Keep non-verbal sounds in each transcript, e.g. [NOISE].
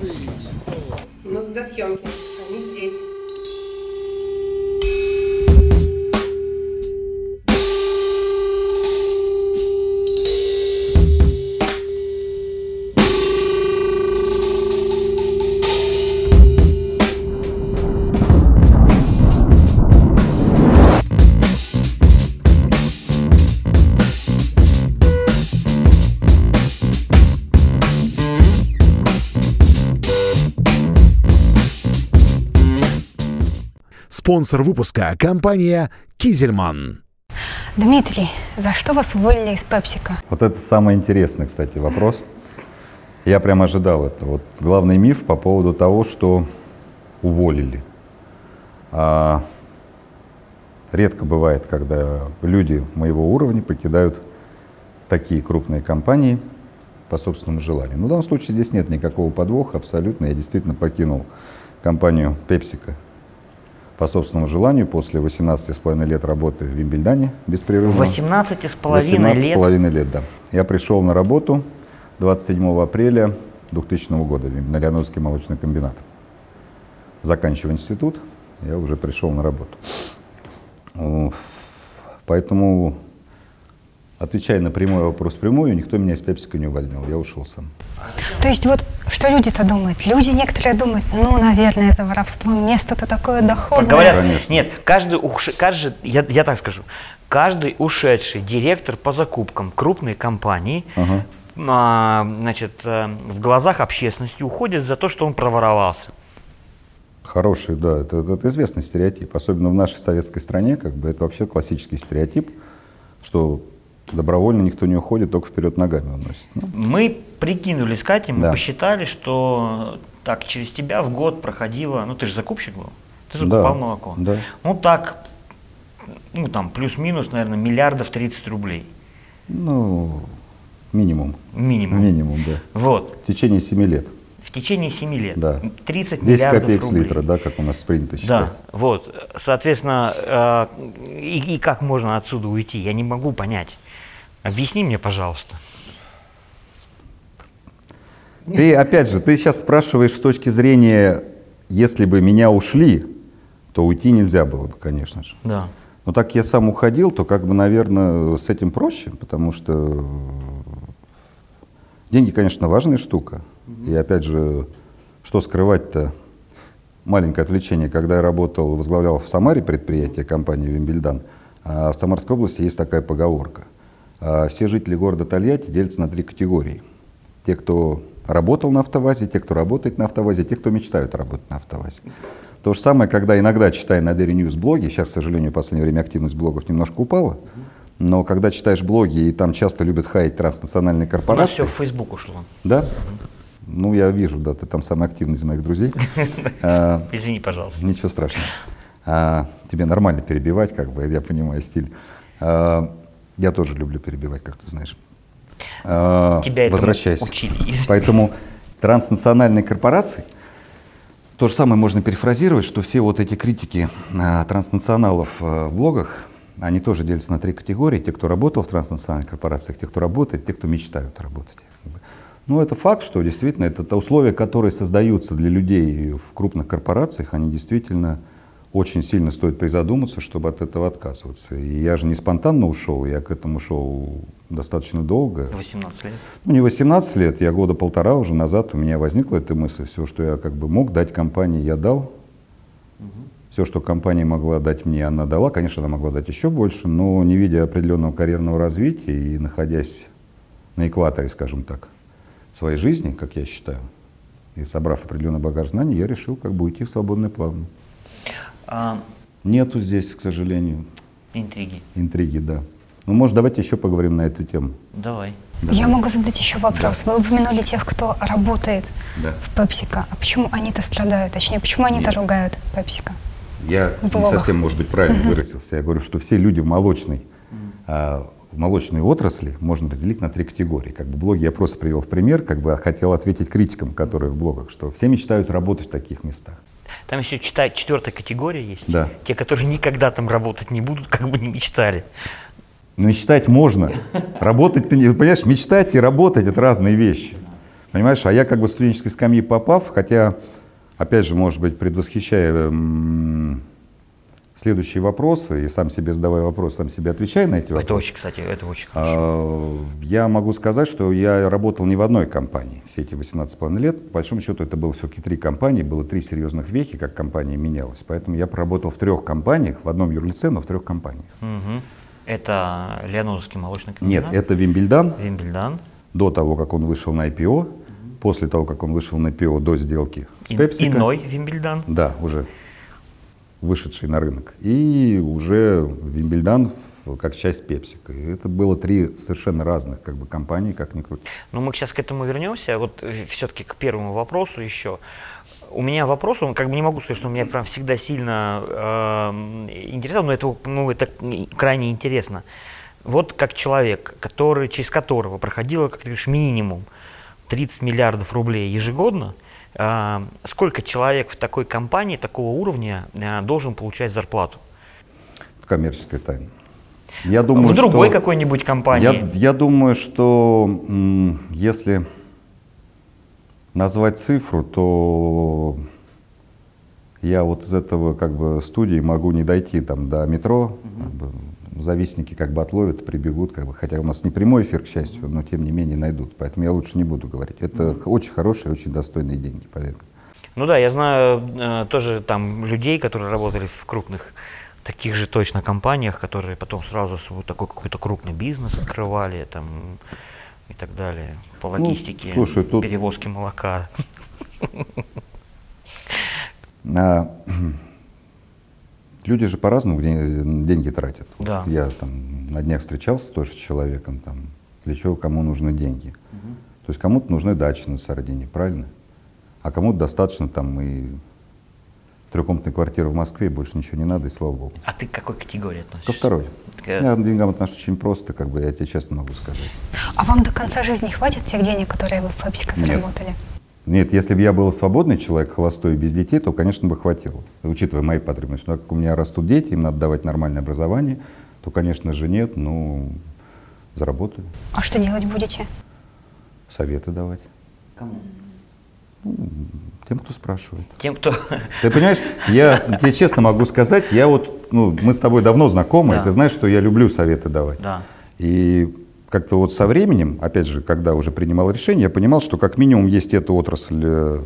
Ну тогда съемки. Они здесь. Спонсор выпуска – компания «Кизельман». Дмитрий, за что вас уволили из Пепсика? Вот это самый интересный, кстати, вопрос. Я прям ожидал это. Вот главный миф по поводу того, что уволили. А, редко бывает, когда люди моего уровня покидают такие крупные компании по собственному желанию. Но в данном случае здесь нет никакого подвоха абсолютно. Я действительно покинул компанию PepsiCo по собственному желанию после 18,5 лет работы в Вимбельдане беспрерывно. 18 с половиной 18 с лет. половиной лет, да. Я пришел на работу 27 апреля 2000 года на Леоновский молочный комбинат. Заканчивая институт, я уже пришел на работу. Поэтому, отвечая на прямой вопрос прямую, никто меня из Пепсика не увольнял, я ушел сам. То есть вот что люди-то думают? Люди некоторые думают, ну, наверное, за воровством место-то такое доходное. Говорят, Конечно. нет, каждый, уш- каждый я, я так скажу, каждый ушедший директор по закупкам крупной компании, Ага. а, значит, э, в глазах общественности уходит за то, что он проворовался. Хороший, да, это, это известный стереотип, особенно в нашей советской стране, как бы это вообще классический стереотип, что добровольно никто не уходит, только вперед ногами уносит. Ну, Мы прикинули с Катей, мы Да. посчитали, что так через тебя в год проходило, ну ты же закупщик был, ты закупал Да, молоко. да. Ну так, ну там плюс-минус, наверное, миллиардов 30 рублей. ну, минимум. Минимум. Минимум, да. Вот, В течение 7 лет. в течение 7 лет. Да. 30 10 миллиардов копеек с рублей. литра, да, как у нас принято Да, считать. вот, соответственно, э, и, и как можно отсюда уйти, я не могу понять. Объясни мне, пожалуйста. Ты, опять же, ты сейчас спрашиваешь с точки зрения, если бы меня ушли, то уйти нельзя было бы, конечно же. Да. Но так я сам уходил, то как бы, наверное, с этим проще, потому что деньги, конечно, важная штука. И опять же, что скрывать-то? Маленькое отвлечение. Когда я работал, возглавлял в Самаре предприятие компании «Вимбельдан», а в Самарской области есть такая поговорка. А Все жители города Тольятти делятся на три категории. Те, кто работал на автовазе, те, кто работает на автовазе, те, кто мечтают работать на автовазе. То же самое, когда иногда, читая на Daily News блоги, сейчас, к сожалению, в последнее время активность блогов немножко упала, но когда читаешь блоги, и там часто любят хаять транснациональные У нас корпорации, все в Facebook ушло. да? Ну, я вижу, да, ты там самый активный из моих друзей. [LAUGHS] А, Извини, пожалуйста. Ничего страшного. А, тебе нормально перебивать, как бы, я понимаю стиль. А, я тоже люблю перебивать, как ты знаешь. А, Тебя этому возвращайся. учили. [LAUGHS] Поэтому транснациональные корпорации, то же самое можно перефразировать, что все вот эти критики а, транснационалов а, в блогах, они тоже делятся на три категории. Те, кто работал в транснациональных корпорациях, те, кто работает, те, кто мечтают работать. Ну, это факт, что действительно это условия, которые создаются для людей в крупных корпорациях, они действительно очень сильно стоит призадуматься, чтобы от этого отказываться. И я же не спонтанно ушел, я к этому шел достаточно долго. 18 лет. Ну, не 18 лет, я года полтора уже назад у меня возникла эта мысль. Все, что я как бы мог дать компании, я дал. Все, что компания могла дать мне, она дала. Конечно, она могла дать еще больше, но не видя определенного карьерного развития и находясь на экваторе, скажем так, своей жизни, как я считаю, и собрав определенный багаж знаний, я решил как бы уйти в свободное плавание. А, Нету здесь, к сожалению, интриги. интриги, да. Ну, может, давайте еще поговорим на эту тему. Давай. Я могу задать еще вопрос. Вы упомянули тех, кто работает Да. в Пепсика. А почему они-то страдают? Точнее, почему они-то ругают Пепсика? Я не совсем, может быть, правильно выразился. Я говорю, что все люди в молочной, а, в молочной отрасли можно разделить на три категории. Как бы блоги я просто привел в пример, как бы хотел ответить критикам, которые в блогах, что все мечтают работать в таких местах. Там еще читать четвертая категория есть. Да. Те, которые никогда там работать не будут, как бы не мечтали. Но мечтать можно. Работать ты не... Понимаешь, мечтать и работать – это разные вещи. Понимаешь, а я как бы с студенческой скамьи попав, хотя, опять же, может быть, предвосхищая м, следующие вопросы и сам себе задавая вопросы, сам себе отвечая на эти Это вопросы. очень, кстати, это очень хорошо. А, Я могу сказать, что я работал не в одной компании все эти 18,5 лет. По большому счету это было все-таки три компании, было три серьезных вехи, как компания менялась. Поэтому я проработал в трех компаниях, в одном юрлице, но в трех компаниях. Мгм. Это Леонозовский молочный Нет, комбинат? это Вимбельдан Вимбельдан. до того, как он вышел на IPO, после того, как он вышел на IPO до сделки с PepsiCo. Иной Вимбельдан. Да, уже вышедший на рынок. И уже Вимбельдан как часть Пепсика. Это было три совершенно разных как бы, компании, как ни крути. Но мы сейчас к этому вернемся. Вот все-таки к первому вопросу еще. У меня вопрос, он как бы не могу сказать, что меня прям всегда сильно э, интересовал, но это, ну, это крайне интересно. Вот как человек, который, через которого проходило, как ты говоришь, минимум 30 миллиардов рублей ежегодно, э, сколько человек в такой компании, такого уровня э, должен получать зарплату? Коммерческая тайна. Я думаю, в другой что, какой-нибудь компании? я, я думаю, что если назвать цифру, то я вот из этого как бы студии могу не дойти там до метро, как бы, завистники как бы отловят, прибегут, как бы, хотя у нас не прямой эфир, к счастью, но тем не менее найдут. Поэтому я лучше не буду говорить. Это очень хорошие, очень достойные деньги, поверь мне. Ну да, я знаю э, тоже там людей, которые работали в крупных таких же точно компаниях, которые потом сразу свой такой какой-то крупный бизнес открывали там и так далее по логистике, Ну, слушай, тут- перевозки молока. Люди же по-разному ден- деньги тратят. Вот Да. Я там на днях встречался тоже с человеком, там, для чего кому нужны деньги. То есть кому-то нужны дачи на Сардинии, правильно? А кому-то достаточно там и трехкомнатной квартиры в Москве, и больше ничего не надо, и слава богу. А ты к какой категории относишься? Ко второй. Такая- Я к деньгам отношусь очень просто, как бы я тебе честно могу сказать. А вам до конца жизни хватит тех денег, которые вы в Нет. заработали? Нет, если бы я был свободный человек, холостой и без детей, то, конечно, бы хватило, учитывая мои потребности. Но как у меня растут дети, им надо давать нормальное образование, то, конечно же, нет, ну, заработаю. А что делать будете? Советы давать. Кому? Тем, кто спрашивает. Тем, кто... Ты понимаешь, я тебе честно могу сказать, я вот, ну, мы с тобой давно знакомы, Да. и ты знаешь, что я люблю советы давать. Да. И как-то вот со временем, опять же, когда уже принимал решение, я понимал, что как минимум есть эта отрасль э,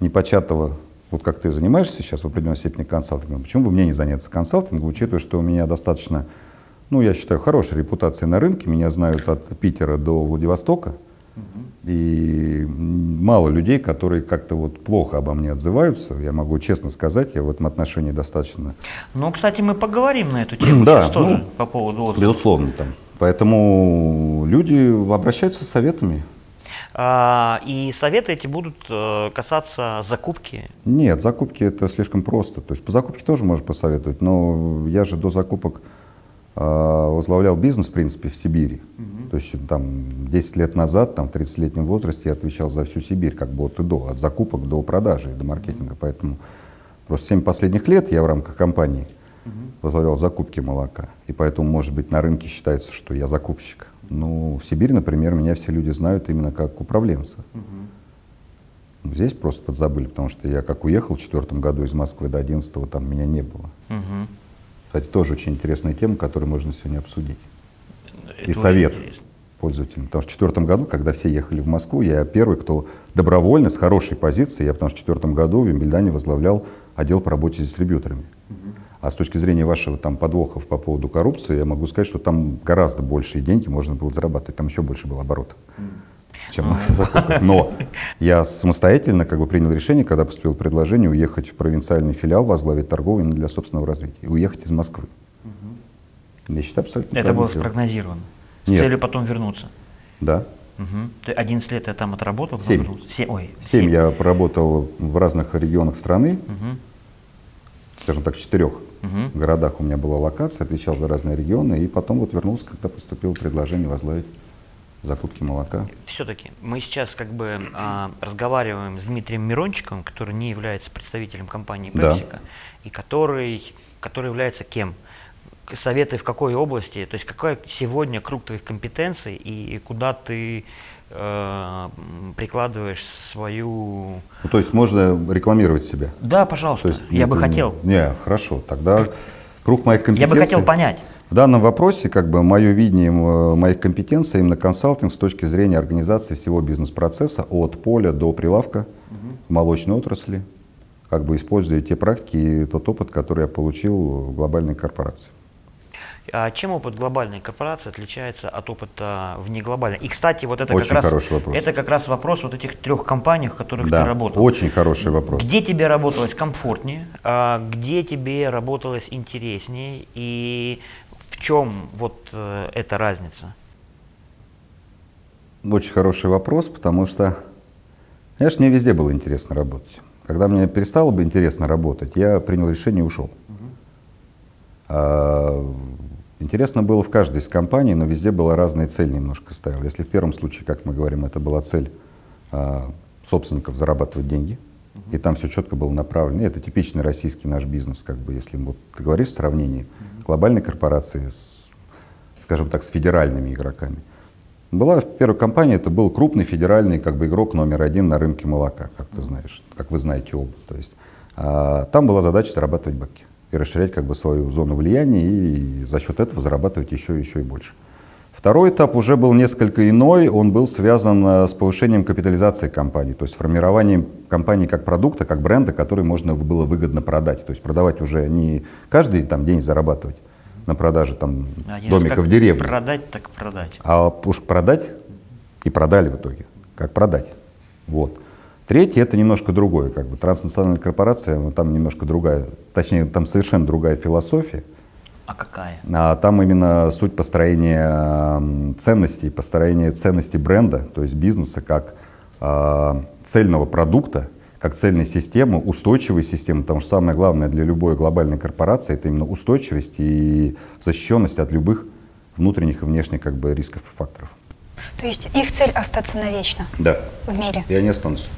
непочатого, вот как ты занимаешься сейчас в определенной степени консалтингом, почему бы мне не заняться консалтингом, учитывая, что у меня достаточно, ну, я считаю, хорошая репутация на рынке, меня знают от Питера до Владивостока, и мало людей, которые как-то вот плохо обо мне отзываются, я могу честно сказать, я в этом отношении достаточно Ну, кстати, мы поговорим на эту тему [CLEARS THROAT] Да, сейчас тоже ну, по поводу отзывов. Безусловно, там. Поэтому люди обращаются с советами. А, и советы эти будут э, касаться закупки. Нет, закупки это слишком просто. То есть по закупке тоже можно посоветовать, но я же до закупок э, возглавлял бизнес, в принципе, в Сибири. То есть там 10 лет назад, там в 30-летнем возрасте я отвечал за всю Сибирь, как бы от и до, от закупок до продажи до маркетинга. Поэтому просто 7 последних лет я в рамках компании возглавлял закупки молока. И поэтому, может быть, на рынке считается, что я закупщик. Ну, в Сибири, например, меня все люди знают именно как управленца. Здесь просто подзабыли, потому что я как уехал в четвертом году из Москвы до 11 там меня не было. Мгм. Кстати, тоже очень интересная тема, которую можно сегодня обсудить. Это И совет интересно. пользователям. Потому что в четвертом году, когда все ехали в Москву, я первый, кто добровольно, с хорошей позиции, я потому что в четвертом году в Вимбельдане возглавлял отдел по работе с дистрибьюторами. А с точки зрения вашего там подвохов по поводу коррупции, я могу сказать, что там гораздо большие деньги можно было зарабатывать, там еще больше было оборотов, чем на закупках. Но [LAUGHS] я самостоятельно как бы принял решение, когда поступило предложение уехать в провинциальный филиал, возглавить торговый для собственного развития, и уехать из Москвы. Я считаю абсолютно Это было спрогнозировано. С Нет. целью потом вернуться. Да. Мгм. Ты 11 лет я там отработал? Семь. Семь. Ой, Семь я проработал в разных регионах страны, Мгм. скажем так, в четырех Мгм. городах у меня была локация, отвечал за разные регионы, и потом вот вернулся, когда поступило предложение возглавить закупки молока. Все-таки мы сейчас как бы а, разговариваем с Дмитрием Мирончиком, который не является представителем компании Да. PepsiCo, и который, который является кем? Советы в какой области? То есть какой сегодня круг твоих компетенций и куда ты э, прикладываешь свою... Ну, то есть можно рекламировать себя. Да, пожалуйста, То есть я бы хотел. Не, хорошо. Тогда круг моих Я компетенций. бы хотел понять. В данном вопросе как бы мое видение м, моих компетенций именно консалтинг с точки зрения организации всего бизнес-процесса от поля до прилавка в молочной отрасли, как бы используя те практики и тот опыт, который я получил в глобальной корпорации. А чем опыт глобальной корпорации отличается от опыта вне-глобальной? И, кстати, вот это Очень как раз вопрос. это как раз вопрос вот этих трех компаний, в которых ты Да, работал. очень хороший вопрос. Где тебе работалось комфортнее, а где тебе работалось интереснее и в чем вот э, эта разница? Очень хороший вопрос, потому что, конечно, мне везде было интересно работать. Когда мне перестало бы интересно работать, я принял решение и ушел. А, интересно было в каждой из компаний, но везде была разная цель немножко ставил. Если в первом случае, как мы говорим, это была цель а, собственников зарабатывать деньги, и там все четко было направлено. И это типичный российский наш бизнес, как бы, если вот ты говоришь в сравнении глобальной корпорации с, скажем так, с федеральными игроками. Была в первой компании, это был крупный федеральный как бы, игрок номер один на рынке молока, как ты знаешь, как вы знаете оба. То есть, а, там была задача зарабатывать бабки и расширять как бы, свою зону влияния и за счет этого зарабатывать еще, еще и больше. Второй этап уже был несколько иной, он был связан э, с повышением капитализации компании, то есть формированием компании как продукта, как бренда, который можно было выгодно продать. То есть продавать уже не каждый там, день зарабатывать на продаже там, А как в деревне, Продать, так продать. а уж продать и продали в итоге. Как продать. Вот. Третье это немножко другое. Как бы транснациональная корпорация, ну, там немножко другая, точнее, там совершенно другая философия. А какая? А там именно суть построения ценностей, построения ценностей бренда, то есть бизнеса как а, цельного продукта, как цельной системы, устойчивой системы, потому что самое главное для любой глобальной корпорации это именно устойчивость и защищенность от любых внутренних и внешних как бы, рисков и факторов. То есть их цель остаться навечно Да, в мире. я не останусь.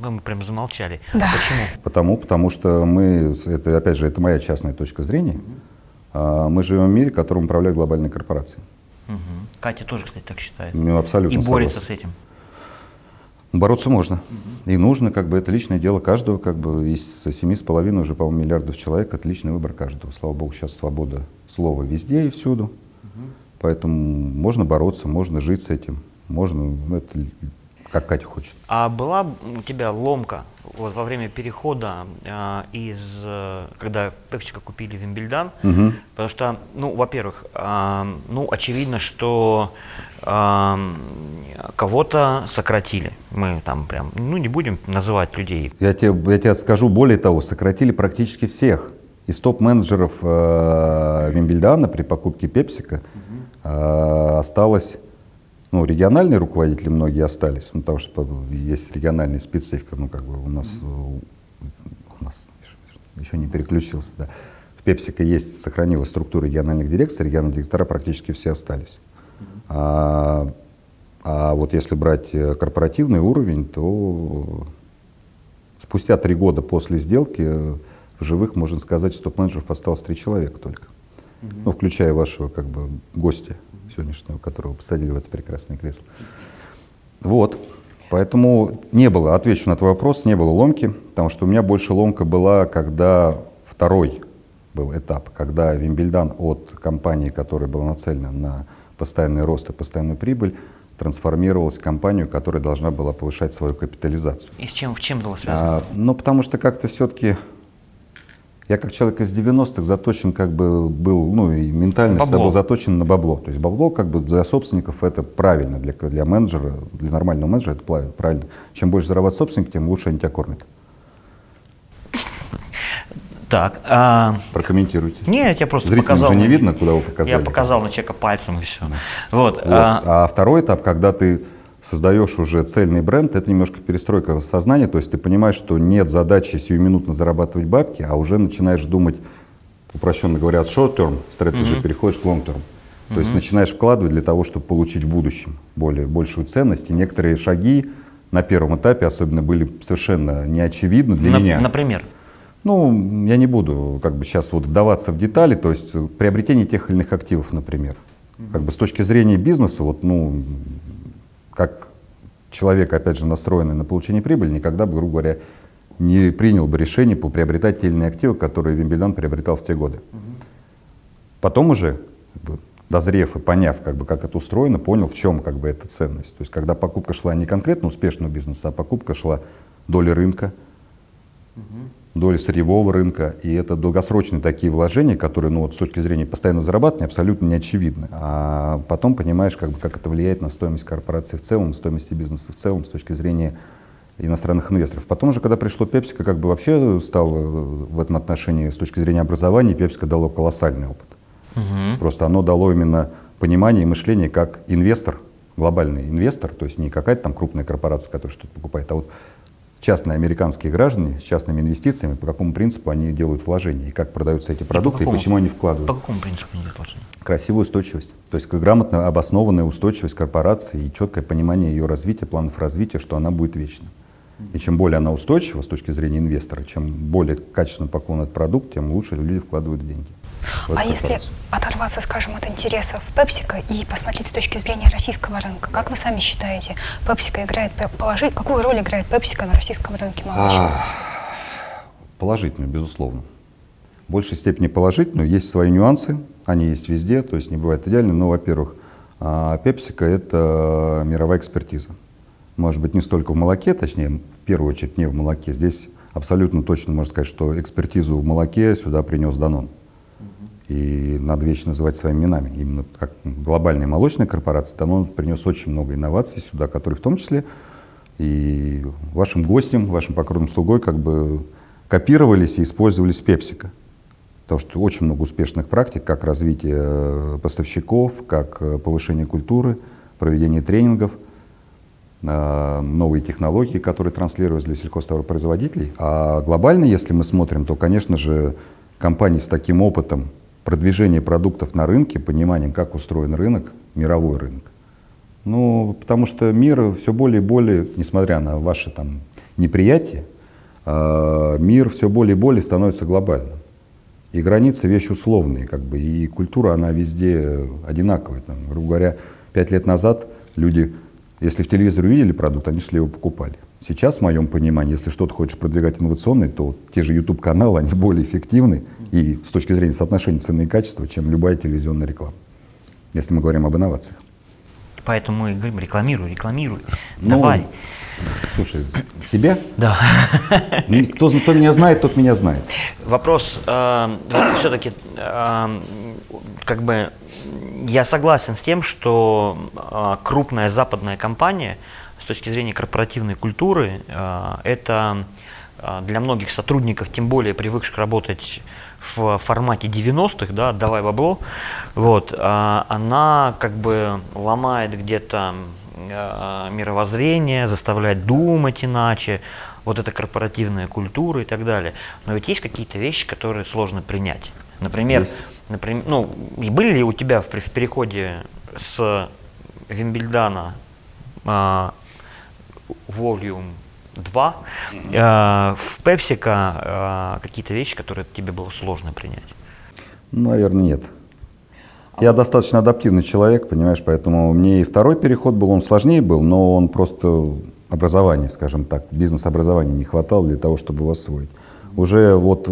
А Мы прям замолчали. Да. Почему? Потому, потому что мы, это опять же, это моя частная точка зрения, а, мы живем в мире, которым управляют глобальные корпорации. Мгм. Катя тоже, кстати, так считает. Ну, абсолютно И борется согласен. с этим. Бороться можно. И нужно, как бы, это личное дело каждого, как бы, из семи с половиной уже, по-моему, миллиардов человек, это личный выбор каждого. Слава богу, сейчас свобода слова везде и всюду. Поэтому можно бороться, можно жить с этим, можно, ну, это как Катя хочет. А была у тебя ломка вот во время перехода а, из, э, когда Пепсика купили Вимбельдан? Потому что, ну, во-первых, а, ну, очевидно, что а, кого-то сократили. Мы там прям, ну, не будем называть людей. Я тебе, я тебе скажу, более того, сократили практически всех. Из топ-менеджеров э, Вимбельдана при покупке Пепсика э, осталось, ну, региональные руководители многие остались, ну, потому что есть региональная специфика, ну, как бы у нас, э, у нас еще не переключился, да. В Пепсика есть, сохранилась структура региональных дирекций, региональные директора практически все остались. А, а вот если брать э, корпоративный уровень, то спустя три года после сделки э, в живых, можно сказать, из топ-менеджеров осталось три человека только. Ну, включая вашего как бы гостя сегодняшнего, которого посадили в это прекрасное кресло. Вот. Поэтому не было, отвечу на твой вопрос, не было ломки, потому что у меня больше ломка была, когда второй был этап, когда Вимбельдан от компании, которая была нацелена на постоянный рост и постоянную прибыль, трансформировалась в компанию, которая должна была повышать свою капитализацию. И с чем, в чем было связано? А, ну, потому что как-то все-таки я как человек из 90-х заточен как бы был, ну и ментально всегда был заточен на бабло. То есть бабло как бы для собственников это правильно, для, для менеджера, для нормального менеджера это правильно. Чем больше зарабатывает собственник, тем лучше они тебя кормят. Так, а, Прокомментируйте. не, я просто Зрителям показал. же не видно, куда вы показали. Я показал на человека пальцем и все. Вот. Вот. а, А второй этап, когда ты создаешь уже цельный бренд, это немножко перестройка сознания, то есть ты понимаешь, что нет задачи сиюминутно зарабатывать бабки, а уже начинаешь думать, упрощенно говоря, от short-term strategy переходишь к long-term. То есть начинаешь вкладывать для того, чтобы получить в будущем более, большую ценность. И некоторые шаги на первом этапе особенно были совершенно неочевидны для на- меня. Например. Ну, я не буду как бы сейчас вот вдаваться в детали, то есть приобретение тех или иных активов, например. Как бы с точки зрения бизнеса, вот, ну, как человек, опять же, настроенный на получение прибыли, никогда бы, грубо говоря, не принял бы решение по приобретать те или иные активы, которые Вимбельдан приобретал в те годы. Потом уже, как бы, дозрев и поняв, как, бы, как это устроено, понял, в чем как бы, эта ценность. То есть, когда покупка шла не конкретно успешного бизнеса, а покупка шла доли рынка, доли сырьевого рынка, и это долгосрочные такие вложения, которые, ну, вот, с точки зрения постоянного зарабатывания, абсолютно не очевидны. А потом понимаешь, как, бы, как это влияет на стоимость корпорации в целом, стоимости бизнеса в целом, с точки зрения иностранных инвесторов. Потом уже, когда пришло Пепсика, как бы вообще стал в этом отношении, с точки зрения образования, Пепсика дало колоссальный опыт. Угу. Просто оно дало именно понимание и мышление как инвестор, глобальный инвестор, то есть не какая-то там крупная корпорация, которая что-то покупает, а вот частные американские граждане с частными инвестициями, по какому принципу они делают вложения, и как продаются эти продукты, и, какому, и почему они вкладывают. По какому принципу они делают вложения? Красивую устойчивость. То есть грамотно обоснованная устойчивость корпорации и четкое понимание ее развития, планов развития, что она будет вечной. И чем более она устойчива с точки зрения инвестора, чем более качественно упакован этот продукт, тем лучше люди вкладывают деньги. А если оторваться, скажем, от интересов Пепсика и посмотреть с точки зрения российского рынка, как вы сами считаете, Пепсика играет положить, какую роль играет Пепсика на российском рынке молочном? А, положительную, безусловно. В большей степени положительную. Есть свои нюансы, они есть везде, то есть не бывает идеально, но, во-первых, а, Пепсика – это мировая экспертиза. Может быть, не столько в молоке, точнее, в первую очередь не в молоке. Здесь абсолютно точно можно сказать, что экспертизу в молоке сюда принес Данон. И надо вещи называть своими именами. Именно как глобальная молочная корпорация, он принес очень много инноваций сюда, которые в том числе и вашим гостям, вашим покорным слугой как бы копировались и использовались Пепсика. Потому что очень много успешных практик, как развитие э, поставщиков, как э, повышение культуры, проведение тренингов, э, новые технологии, которые транслировались для сельхозтоваропроизводителей. А глобально, если мы смотрим, то, конечно же, компании с таким опытом, продвижение продуктов на рынке, пониманием, как устроен рынок, мировой рынок. Ну, потому что мир все более и более, несмотря на ваши там неприятия, а, мир все более и более становится глобальным. И границы вещь условные, как бы, и культура, она везде одинаковая. Там, грубо говоря, пять лет назад люди, если в телевизоре увидели продукт, они шли его покупали. Сейчас, в моем понимании, если что-то хочешь продвигать инновационный, то те же YouTube-каналы, они более эффективны и с точки зрения соотношения цены и качества, чем любая телевизионная реклама, если мы говорим об инновациях. Поэтому мы говорим, рекламируй, рекламируй, ну, давай. Слушай, себя? Да. Ну, кто, кто меня знает, тот меня знает. Вопрос э, все-таки, э, как бы, я согласен с тем, что э, крупная западная компания с точки зрения корпоративной культуры, э, это э, для многих сотрудников, тем более привыкших работать в формате 90-х, да, давай бабло, вот, а, она как бы ломает где-то мировоззрение, заставляет думать иначе, вот эта корпоративная культура и так далее. Но ведь есть какие-то вещи, которые сложно принять. Например, например ну, были ли у тебя в, в переходе с Вимбельдана Volume 2. Э, в Пепсика э, какие-то вещи, которые тебе было сложно принять? Наверное, нет. Я достаточно адаптивный человек, понимаешь, поэтому мне и второй переход был, он сложнее был, но он просто образование, скажем так, бизнес-образования не хватало для того, чтобы его освоить. Уже вот,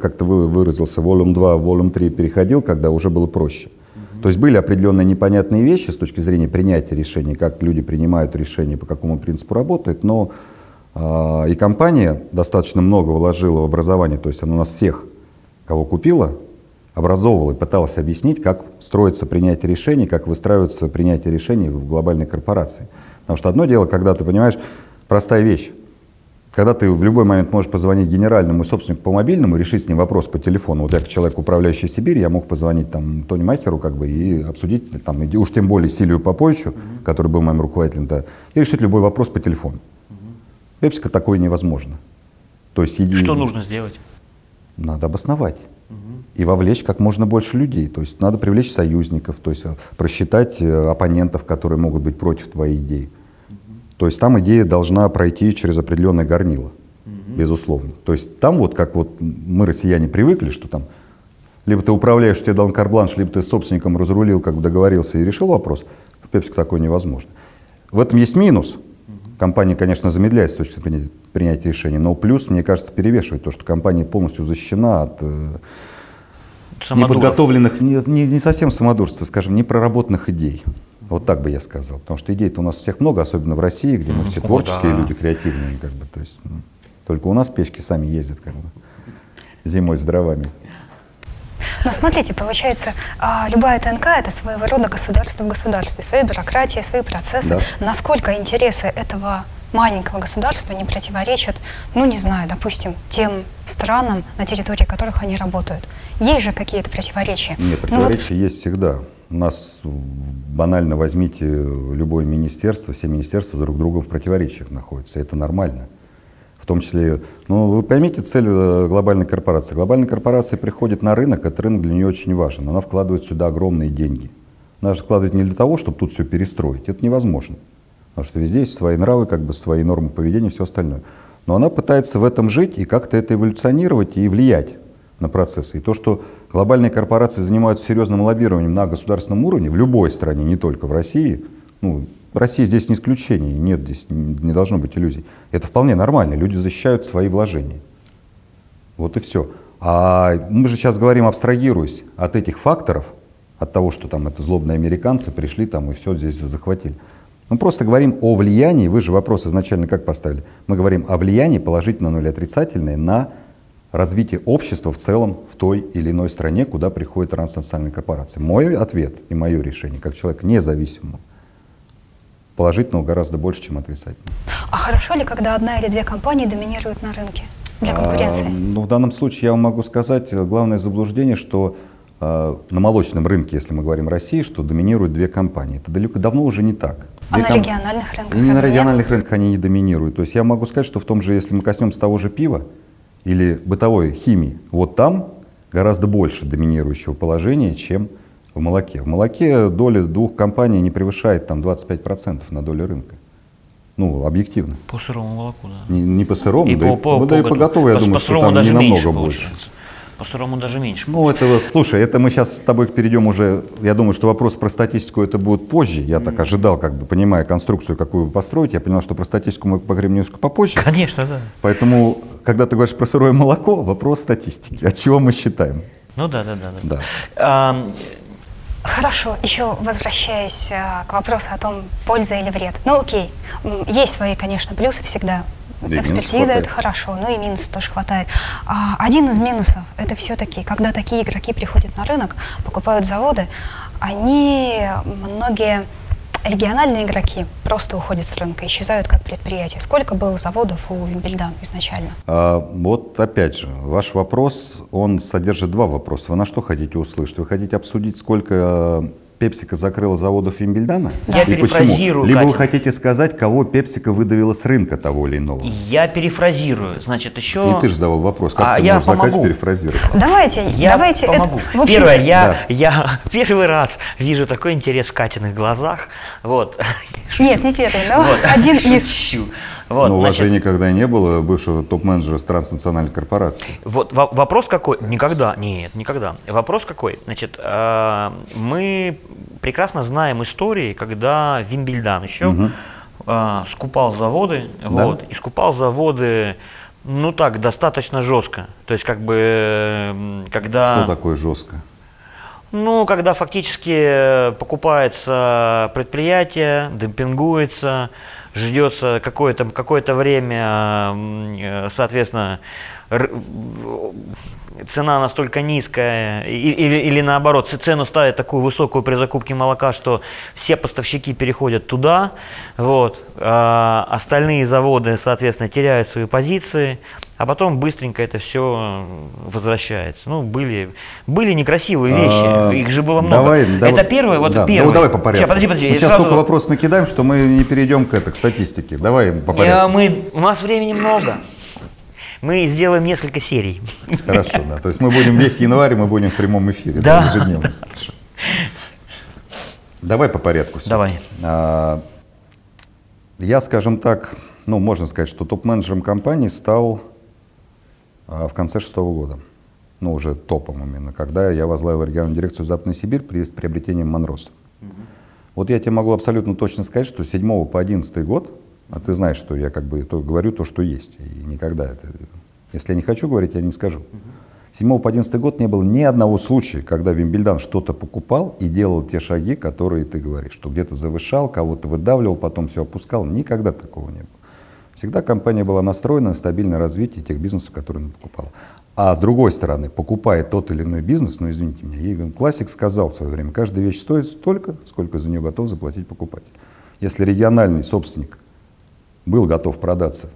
как ты выразился, Volume 2, Volume 3 переходил, когда уже было проще. То есть были определенные непонятные вещи с точки зрения принятия решений, как люди принимают решения, по какому принципу работают, но а, и компания достаточно много вложила в образование, то есть она нас всех, кого купила, образовывала и пыталась объяснить, как строится принятие решений, как выстраивается принятие решений в глобальной корпорации. Потому что одно дело, когда ты понимаешь, простая вещь, когда ты в любой момент можешь позвонить генеральному собственнику по мобильному решить с ним вопрос по телефону. Вот я как человек, управляющий Сибирь, я мог позвонить там Тони Махеру как бы и обсудить, там, и уж тем более Силию Поповичу, mm-hmm. который был моим руководителем, да, и решить любой вопрос по телефону. Пепсика такое невозможно. То есть, еди... Что нужно сделать? Надо обосновать и вовлечь как можно больше людей. То есть надо привлечь союзников, то есть э, просчитать э, оппонентов, которые могут быть против твоей идеи. То есть там идея должна пройти через определенное горнило, угу. безусловно. То есть там вот как вот мы, россияне, привыкли, что там Либо ты управляешь, тебе дал карбланш, либо ты с собственником разрулил, как бы договорился и решил вопрос. В Пепсико такое невозможно. В этом есть минус. Компания, конечно, замедляет с точки зрения принятия решений, но плюс, мне кажется, перевешивает то, что компания полностью защищена от э, Самодуров. неподготовленных, не, не, не совсем самодурства, скажем, непроработанных идей. Вот так бы я сказал. Потому что идей-то у нас всех много, особенно в России, где мы все О, творческие да. люди, креативные. Как бы, то есть, ну, только у нас печки сами ездят как бы, зимой с дровами. Но смотрите, получается, а, любая ТНК – это своего рода государство в государстве, своя бюрократия, свои процессы. Насколько интересы этого маленького государства не противоречат, ну, не знаю, допустим, тем странам, на территории которых они работают? Есть же какие-то противоречия. Нет, Ну вот противоречия есть всегда. У нас м, банально возьмите любое министерство, все министерства друг с другом в противоречиях находятся. Это нормально. В том числе, ну, вы поймите цель э, глобальной корпорации. Глобальная корпорация приходит на рынок, этот рынок для нее очень важен. Она вкладывает сюда огромные деньги. Она же вкладывает не для того, чтобы тут все перестроить. Это невозможно. Потому что везде есть свои нравы, как бы свои нормы поведения и все остальное. Но она пытается в этом жить и как-то это эволюционировать и влиять на процессы. И то, что глобальные корпорации занимаются серьезным лоббированием на государственном уровне, в любой стране, не только в России, ну, Россия здесь не исключение, нет, здесь не должно быть иллюзий. Это вполне нормально, люди защищают свои вложения. Вот и все. А мы же сейчас говорим, абстрагируясь от этих факторов, от того, что там это злобные американцы пришли там и все здесь захватили. Мы просто говорим о влиянии, вы же вопрос изначально как поставили? Мы говорим о влиянии положительном или отрицательное на развитие общества в целом в той или иной стране, куда приходит транснациональная корпорация. Мой ответ и мое решение, как человек независимого, положительного гораздо больше, чем отрицательного. А хорошо ли, когда одна или две компании доминируют на рынке для конкуренции? А, ну, в данном случае я вам могу сказать, э, главное заблуждение, что э, на молочном рынке, если мы говорим России, что доминируют две компании. Это далеко давно уже не так. А Две на ком- региональных рынках И не на нет? региональных рынках они не доминируют. То есть я могу сказать, что в том же, если мы коснемся того же пива или бытовой химии, вот там гораздо больше доминирующего положения, чем в молоке. В молоке доля двух компаний не превышает там 25% на долю рынка. Ну, объективно. По сырому молоку, да. Не, не по сырому, И да, и, ну, да и по готовому. готовой, я По- думаю, по что там не намного больше. получается. По сырому даже меньше. Ну, это, вот, слушай, это мы сейчас с тобой перейдем уже, я думаю, что вопрос про статистику это будет позже. Я так ожидал, как бы понимая конструкцию, какую вы построите, я понял, что про статистику мы поговорим немножко попозже. Конечно, да. Поэтому, когда ты говоришь про сырое молоко, вопрос статистики. От чего мы считаем? Ну да, да, да. да. Да. А, Хорошо, еще возвращаясь а, к вопросу о том, польза или вред. Ну окей, есть свои, конечно, плюсы всегда. Да и Экспертиза это хорошо, ну и минусов тоже хватает. А, один из минусов это все-таки, когда такие игроки приходят на рынок, покупают заводы, они многие региональные игроки просто уходят с рынка, исчезают как предприятия. Сколько было заводов у Вимбельдан изначально? А, вот опять же, ваш вопрос, он содержит два вопроса. Вы на что хотите услышать? Вы хотите обсудить, сколько Пепсика закрыла заводов Вимбельдана? Я И почему? перефразирую, Либо вы Катя. хотите сказать, кого Пепсика выдавила с рынка того или иного? я перефразирую. Значит, еще... Не ты же задавал вопрос, как А, ты я можешь помогу. перефразировать? Давайте, Я давайте. это- помогу. общем, Первое, я, Да. я [LAUGHS] первый раз вижу такой интерес в Катиных глазах. Вот. Нет, не первый, но Вот. один [LAUGHS] из. Шучу. Вот, Но у вас значит, же никогда не было бывшего топ-менеджера с транснациональной корпорации. Вот во- вопрос какой? Никогда. Нет, никогда. Вопрос какой? Значит, э, мы прекрасно знаем истории, когда Вимбельдан еще э, скупал заводы, Да. вот, и скупал заводы, ну так, достаточно жестко. То есть, как бы, э, когда... Что такое жестко? Ну, когда фактически покупается предприятие, демпингуется, ждется какое-то какое время, э, соответственно, цена настолько низкая, или, или наоборот, цену ставят такую высокую при закупке молока, что все поставщики переходят туда, вот, а остальные заводы, соответственно, теряют свои позиции, а потом быстренько это все возвращается. Ну, были, были некрасивые вещи, А, их же было много. Давай, давай- это первый, вот да, первый. Ну, давай по порядку. Ща, подожди, подожди, Мы сейчас сразу- столько вопросов накидаем, что мы не перейдем к, это, к статистике. Давай по Я- порядку. мы, у нас времени много. Мы сделаем несколько серий. Хорошо, да. То есть мы будем весь январь, мы будем в прямом эфире. Да, ежедневно. Хорошо. Давай по порядку. всё. Давай. А, Я, скажем так, ну, можно сказать, что топ-менеджером компании стал а, в конце шестого года. ну, уже топом именно, когда я возглавил региональную дирекцию Западной Сибирь при с приобретением Монроса. Вот я тебе могу абсолютно точно сказать, что с 7 по 11 год, а ты знаешь, что я как бы то, говорю то, что есть, и никогда это... Если я не хочу говорить, я не скажу. С 7 по 11 год не было ни одного случая, когда Вимбельдан что-то покупал и делал те шаги, которые ты говоришь, что где-то завышал, кого-то выдавливал, потом все опускал. Никогда такого не было. Всегда компания была настроена на стабильное развитие тех бизнесов, которые она покупала. А с другой стороны, покупая тот или иной бизнес, ну извините меня, Егор Классик сказал в свое время, каждая вещь стоит столько, сколько за нее готов заплатить покупатель. Если региональный собственник был готов продаться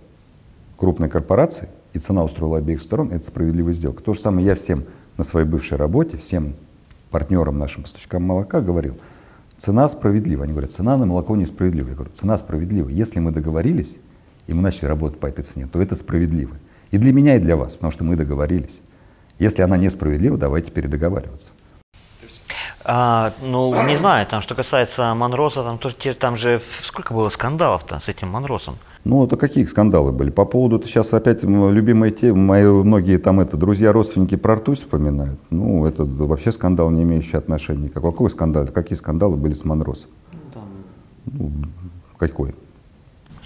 крупной корпорации, и цена устроила обеих сторон, это справедливая сделка. То же самое я всем на своей бывшей работе, всем партнерам, нашим поставщикам молока говорил, цена справедлива. Они говорят, цена на молоко несправедлива. Я говорю, цена справедлива. Если мы договорились, и мы начали работать по этой цене, то это справедливо. И для меня, и для вас, потому что мы договорились. Если она несправедлива, давайте передоговариваться. А, ну, не знаю, там, что касается Монроса, там, тоже, там же сколько было скандалов-то с этим Монросом? Ну, это какие скандалы были? По поводу, это сейчас опять любимая тема, мои многие там это, друзья, родственники про ртуть вспоминают. Ну, это вообще скандал, не имеющий отношения никакого. Какой скандал? Какие скандалы были с Монросом? Ну, какой?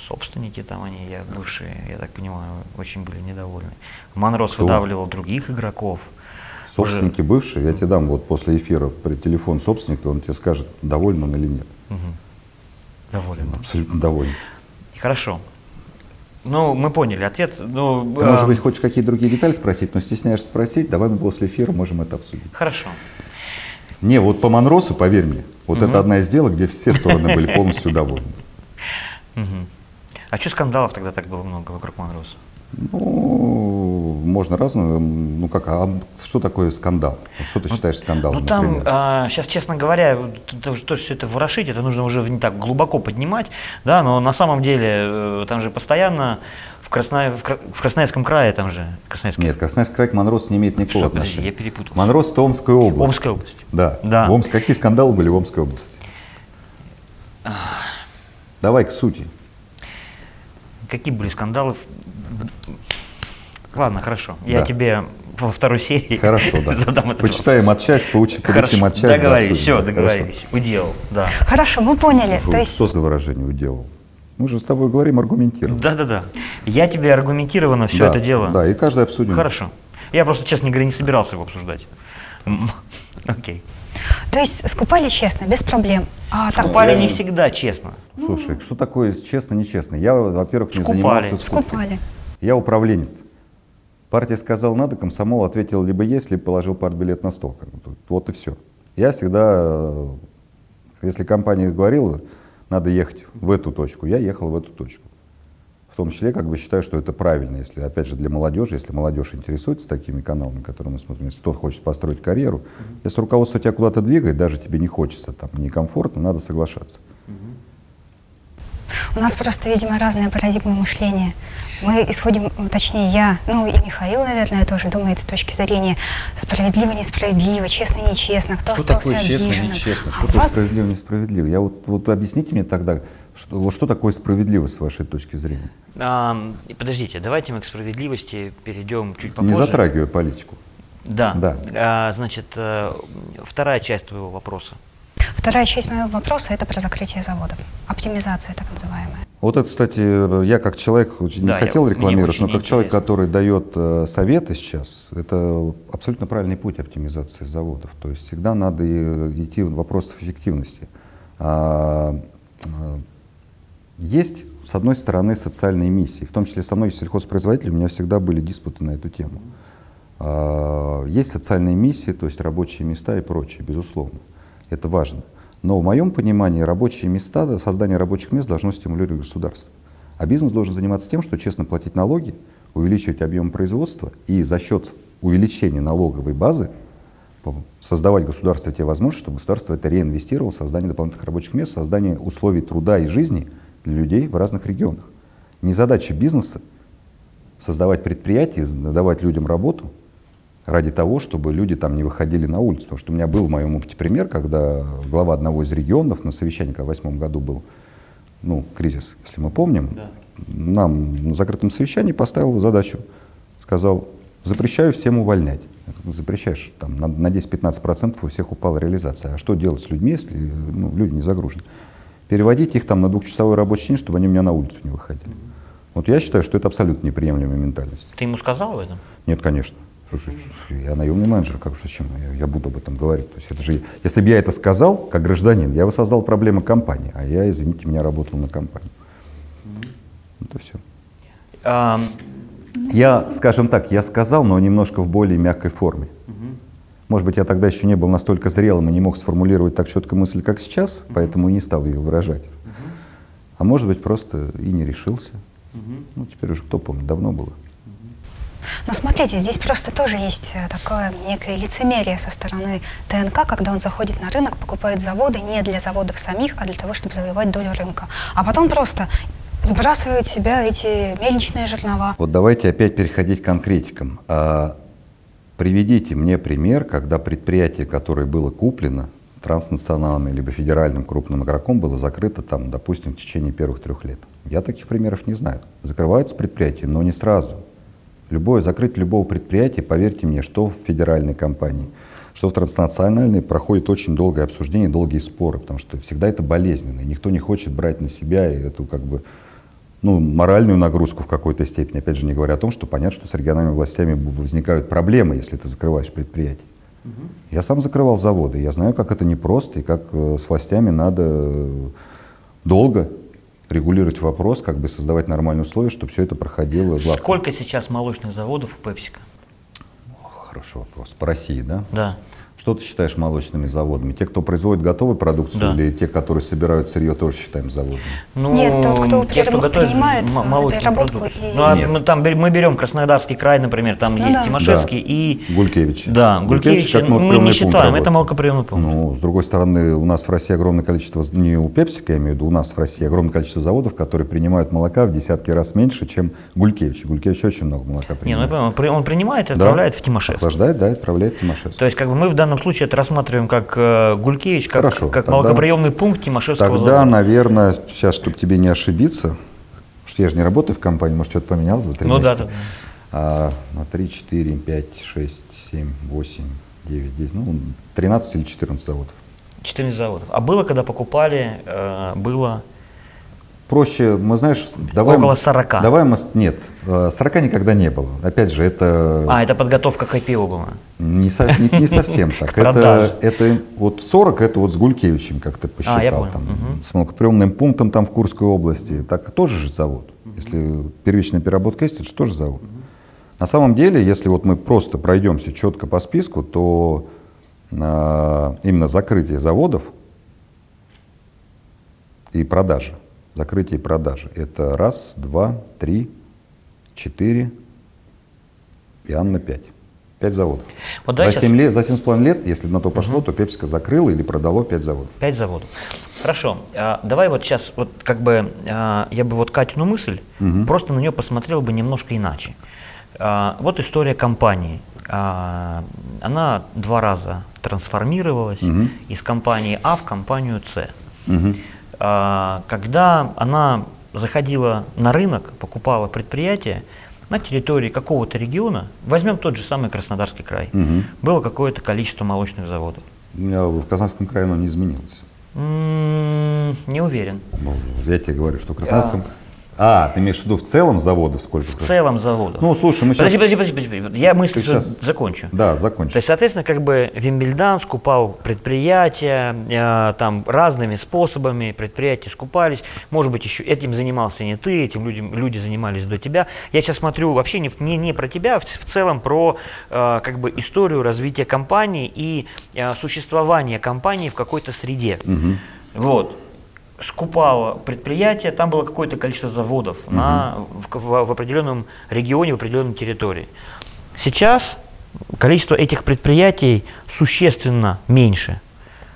Собственники там они, я бывшие, я так понимаю, очень были недовольны. Монрос Кто? выдавливал других игроков. Собственники бывшие, я тебе дам вот после эфира при телефон собственника, он тебе скажет, доволен он или нет. Доволен. Абсолютно доволен. Хорошо. Ну, мы поняли ответ. Ну, Ты, а, может быть, хочешь какие-то другие детали спросить, но стесняешься спросить, давай мы после эфира можем это обсудить. Хорошо. Не, вот по Монросу, поверь мне, вот это одна из сделок, где все стороны были полностью довольны. Мгм. А что скандалов тогда так было много вокруг Монроса? Ну, можно разно, ну как, а что такое скандал? Что ты считаешь скандалом, Ну там, например? сейчас, честно говоря, то, что все это ворошить, это нужно уже не так глубоко поднимать, да, но на самом деле э, там же постоянно в, Красна... в, Кра- в Красноярском крае там же, Красноярский, Нет, Красноярский край к Монросу не имеет никакого Что, подожди, отношения. я перепутал. Монрос – это Омская область. Омская область. Да. Да. В Омск- Какие скандалы были в Омской области? Давай к сути. Какие были скандалы? Ладно, хорошо. Я Да. тебе во второй серии Хорошо, да. [LAUGHS] задам этот Почитаем отчасть, поучим, вопрос. получим Хорошо, отчасть. да, договорились, обсудим, все, да, договорились, уделал, да. Хорошо, мы поняли. Хорошо. То есть Что за выражение уделал? Мы же с тобой говорим аргументированно. Да-да-да. Я тебе аргументированно все Да, это дело. Да, и каждый обсудим. Хорошо. Я просто, честно говоря, не собирался его обсуждать. Окей. То есть скупали честно, без проблем. А так, Скупали не всегда честно. Слушай, что такое честно-нечестно? Я, во-первых, не Скупали. занимался скупкой. скупали. Я управленец. Партия сказала надо, комсомол ответил либо есть, либо положил партбилет на стол. Вот и все. Я всегда, э, если компания говорила, надо ехать в эту точку, я ехал в эту точку. В том числе, как бы считаю, что это правильно, если, опять же, для молодежи, если молодежь интересуется такими каналами, которые мы смотрим, если кто-то хочет построить карьеру, если руководство тебя куда-то двигает, даже тебе не хочется, там, некомфортно, надо соглашаться. У нас просто, видимо, разная парадигма мышления. Мы исходим, м, точнее, я, ну и Михаил, наверное, тоже думает с точки зрения справедливо-несправедливо, честно-нечестно, кто Что остался такое честно, обиженным. нечестно? А Что у такое вас справедливо, несправедливо? Я вот, вот объясните мне тогда, что, вот что такое справедливо с вашей точки зрения? И подождите, давайте мы к справедливости перейдем чуть попозже. Не затрагивая политику. Да. Да. А, значит, э, вторая часть твоего вопроса. Вторая часть моего вопроса – это про закрытие заводов. Оптимизация, так называемая. Вот это, кстати, я как человек, не Да, хотел рекламировать, но как человек, интересно. который дает э, советы сейчас, это абсолютно правильный путь оптимизации заводов. То есть всегда надо идти в вопросов эффективности. Есть, с одной стороны, социальные миссии. В том числе со мной, сельхозпроизводителем, у меня всегда были диспуты на эту тему. А, Есть социальные миссии, то есть рабочие места и прочее, безусловно. Это важно. Но в моем понимании рабочие места, да, создание рабочих мест должно стимулировать государство. А бизнес должен заниматься тем, что честно платить налоги, увеличивать объем производства и за счет увеличения налоговой базы создавать государству те возможности, чтобы государство это реинвестировало в создание дополнительных рабочих мест, создание условий труда и жизни людей в разных регионах. Не задача бизнеса создавать предприятия, давать людям работу ради того, чтобы люди там не выходили на улицу. Потому что у меня был в моем опыте пример, когда глава одного из регионов на совещании, когда в восьмом году был, ну, кризис, если мы помним, нам на закрытом совещании поставил задачу, сказал, Запрещаю всем увольнять. Запрещаешь, там, на, на 10-15% у всех упала реализация. А что делать с людьми, если ну, люди не загружены? Переводить их там на двухчасовой рабочий день, чтобы они у меня на улицу не выходили. Вот я считаю, что это абсолютно неприемлемая ментальность. Ты ему сказал об этом? Нет, конечно. Я наемный менеджер, как что зачем я, я буду об этом говорить? То есть это же, если бы я это сказал, как гражданин, я бы создал проблемы компании, а я, извините меня, работал на компании. Это все. А, Я, скажем так, я сказал, но немножко в более мягкой форме. Может быть, я тогда еще не был настолько зрелым и не мог сформулировать так четко мысль, как сейчас, поэтому и не стал ее выражать. А может быть, просто и не решился. Ну, теперь уже кто помнит, давно было. Но смотрите, здесь просто тоже есть э, такое некое лицемерие со стороны ТНК, когда он заходит на рынок, покупает заводы не для заводов самих, а для того, чтобы завоевать долю рынка. А потом просто сбрасывает себя эти мельничные жернова. Вот давайте опять переходить к конкретикам. А, приведите мне пример, когда предприятие, которое было куплено транснациональным либо федеральным крупным игроком, было закрыто там, допустим, в течение первых трех лет. Я таких примеров не знаю. Закрываются предприятия, но не сразу. Любое закрытие любого предприятия, поверьте мне, что в федеральной компании, что в транснациональной проходит очень долгое обсуждение, долгие споры, потому что всегда это болезненно, и никто не хочет брать на себя эту как бы ну, моральную нагрузку в какой-то степени. Опять же, не говоря о том, что понятно, что с региональными властями возникают проблемы, если ты закрываешь предприятие. Я сам закрывал заводы, я знаю, как это непросто и как э, с властями надо э, долго регулировать вопрос, как бы создавать нормальные условия, чтобы все это проходило гладко. сколько сейчас молочных заводов у Пепсика? Хороший вопрос. По России, да? Да. Что ты считаешь молочными заводами? Те, кто производит готовую продукцию, Да. или те, которые собирают сырье, тоже считаем заводами? Ну, Нет, тот, кто те, кто готовит принимает, молочную продукцию. и- Ну, а мы, там, мы берем Краснодарский край, например, там Ну есть да. Тимошевский и... Гулькевичи. Да, Гулькевич, как мы не считаем, это работает. малоприемный пункт. Ну, с другой стороны, у нас в России огромное количество, не у Пепсика, я имею в виду, у нас в России огромное количество заводов, которые принимают молока в десятки раз меньше, чем Гулькевич. Гулькевич очень много молока Не, ну, я принимает. понимаю, он при- он принимает и Да. отправляет в Тимошевск. Охлаждает, да, отправляет в Тимошевск. То есть, как бы мы в данном случае это рассматриваем как э, Гулькевич, как, Хорошо, как тогда- молокоприемный пункт Тимошевского Тогда, завода. наверное, сейчас, чтобы тебе не ошибиться, что я же не работаю в компании, может, что-то поменялось за три Ну месяца. да, да. А, на 3, 4, 5, 6, 7, 8, 9, 10, ну, 13 или 14 заводов. 14 заводов. А было, когда покупали, э, было... Проще, мы знаешь, давай... Около мы- 40. Давай мы... Нет, э, 40 никогда не было. Опять же, это А, это подготовка к IPO была. не, со- не- не совсем [LAUGHS] так. Это, это вот 40, это вот с Гулькевичем, как ты посчитал, А, там, с молокоприемным пунктом там в Курской области. Так тоже же завод. Если первичная переработка есть, это же тоже завод. На самом деле, если вот мы просто пройдемся четко по списку, то а, именно закрытие заводов и продажа, закрытие и продажа, это раз, два, три, четыре и Анна пять. Пять заводов. Вот за, щас- 7 лет, за 7,5 лет, если на то пошло, то Пепсика закрыла или продало пять заводов. Пять заводов. Хорошо. А, давай вот сейчас, вот как бы, а, я бы вот Катину мысль, просто на нее посмотрел бы немножко иначе. А, вот история компании. А, она два раза трансформировалась из компании А в компанию С. А, когда она заходила на рынок, покупала предприятие, на территории какого-то региона, возьмем тот же самый Краснодарский край, было какое-то количество молочных заводов. У меня в Казанском крае оно не изменилось. Не уверен. Ну, я тебе говорю, что в Краснодарском... А, ты имеешь в виду в целом заводов сколько? В целом заводов. Ну, слушай, мы сейчас... Подожди, подожди, подожди, подожди. Я мысль щас- закончу. Да, закончи. То есть, соответственно, как бы Вимбельдан скупал предприятия э, там разными способами, предприятия скупались. Может быть, еще этим занимался не ты, этим людям, люди занимались до тебя. Я сейчас смотрю вообще не, не, не про тебя, а в, в целом про э, как бы историю развития компании и э, существования компании в какой-то среде. Вот. Скупало предприятие, там было какое-то количество заводов на, в, в- в определенном регионе, в определенной территории. Сейчас количество этих предприятий существенно меньше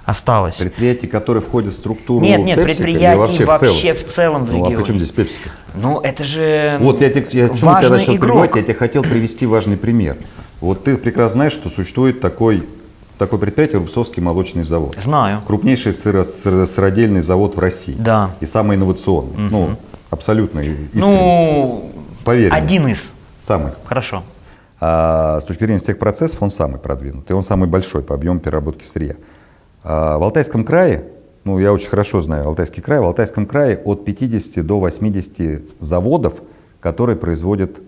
осталось. Предприятия, которые входят в структуру Нет, нет, Пепсика предприятий вообще, вообще в целом? в целом в ну, а регионе. при чем здесь Пепсика? Ну, это же Вот я, тебе, я, почему я важный начал игрок. прерывать, я тебе хотел привести важный пример. Вот ты прекрасно знаешь, что существует такой, такое предприятие Рубцовский молочный завод. Знаю. Крупнейший сыро- сыро- сыродельный завод в России. Да. И самый инновационный. Ну, абсолютно искренне. Ну, Поверь мне. один из. Самый. Хорошо. А с точки зрения всех процессов он самый продвинутый, он самый большой по объему переработки сырья. А в Алтайском крае, ну я очень хорошо знаю Алтайский край, в Алтайском крае от 50 до 80 заводов, которые производят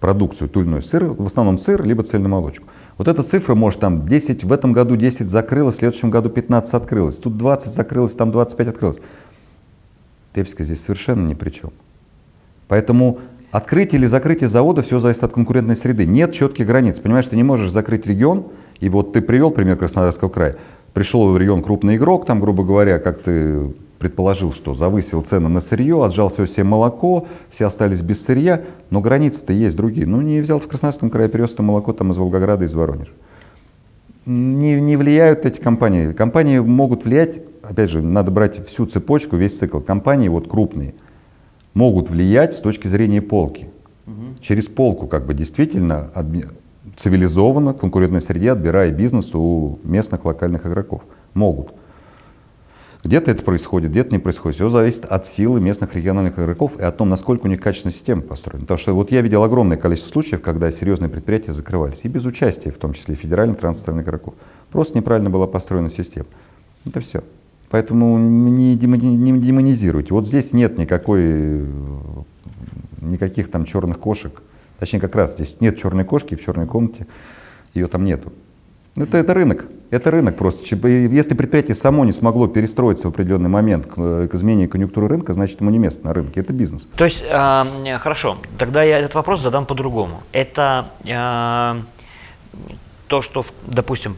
продукцию, ту или иную сыр, в основном сыр, либо цельную молочку. Вот эта цифра может там 10, в этом году 10 закрылось, в следующем году 15 открылось, тут 20 закрылось, там 25 открылось. Пепсика здесь совершенно ни при чем. Поэтому открытие или закрытие завода все зависит от конкурентной среды. Нет четких границ. Понимаешь, ты не можешь закрыть регион, и вот ты привел пример Краснодарского края. Пришел в регион крупный игрок, там, грубо говоря, как ты предположил, что завысил цены на сырье, отжал все себе молоко, все остались без сырья, но границы-то есть другие. Ну, не взял в Краснодарском крае, перевез это молоко там из Волгограда, из Воронежа. Не, не влияют эти компании. Компании могут влиять, опять же, надо брать всю цепочку, весь цикл. Компании вот крупные могут влиять с точки зрения полки. Угу. Через полку как бы действительно цивилизованно, в конкурентной среде, отбирая бизнес у местных локальных игроков. Могут. Где-то это происходит, где-то не происходит. Все зависит от силы местных региональных игроков и о том, насколько у них качественная система построена. Потому что вот я видел огромное количество случаев, когда серьезные предприятия закрывались, и без участия, в том числе федеральных транснациональных игроков. Просто неправильно была построена система. Это все. Поэтому не, демонизируйте. Вот здесь нет никакой, никаких там черных кошек. Точнее, как раз здесь нет черной кошки в черной комнате, ее там нету. Это, это рынок. Это рынок просто. Если предприятие само не смогло перестроиться в определенный момент к, изменению конъюнктуры рынка, значит ему не место на рынке. Это бизнес. То есть, э, хорошо, тогда я этот вопрос задам по-другому. Это э, то, что, допустим,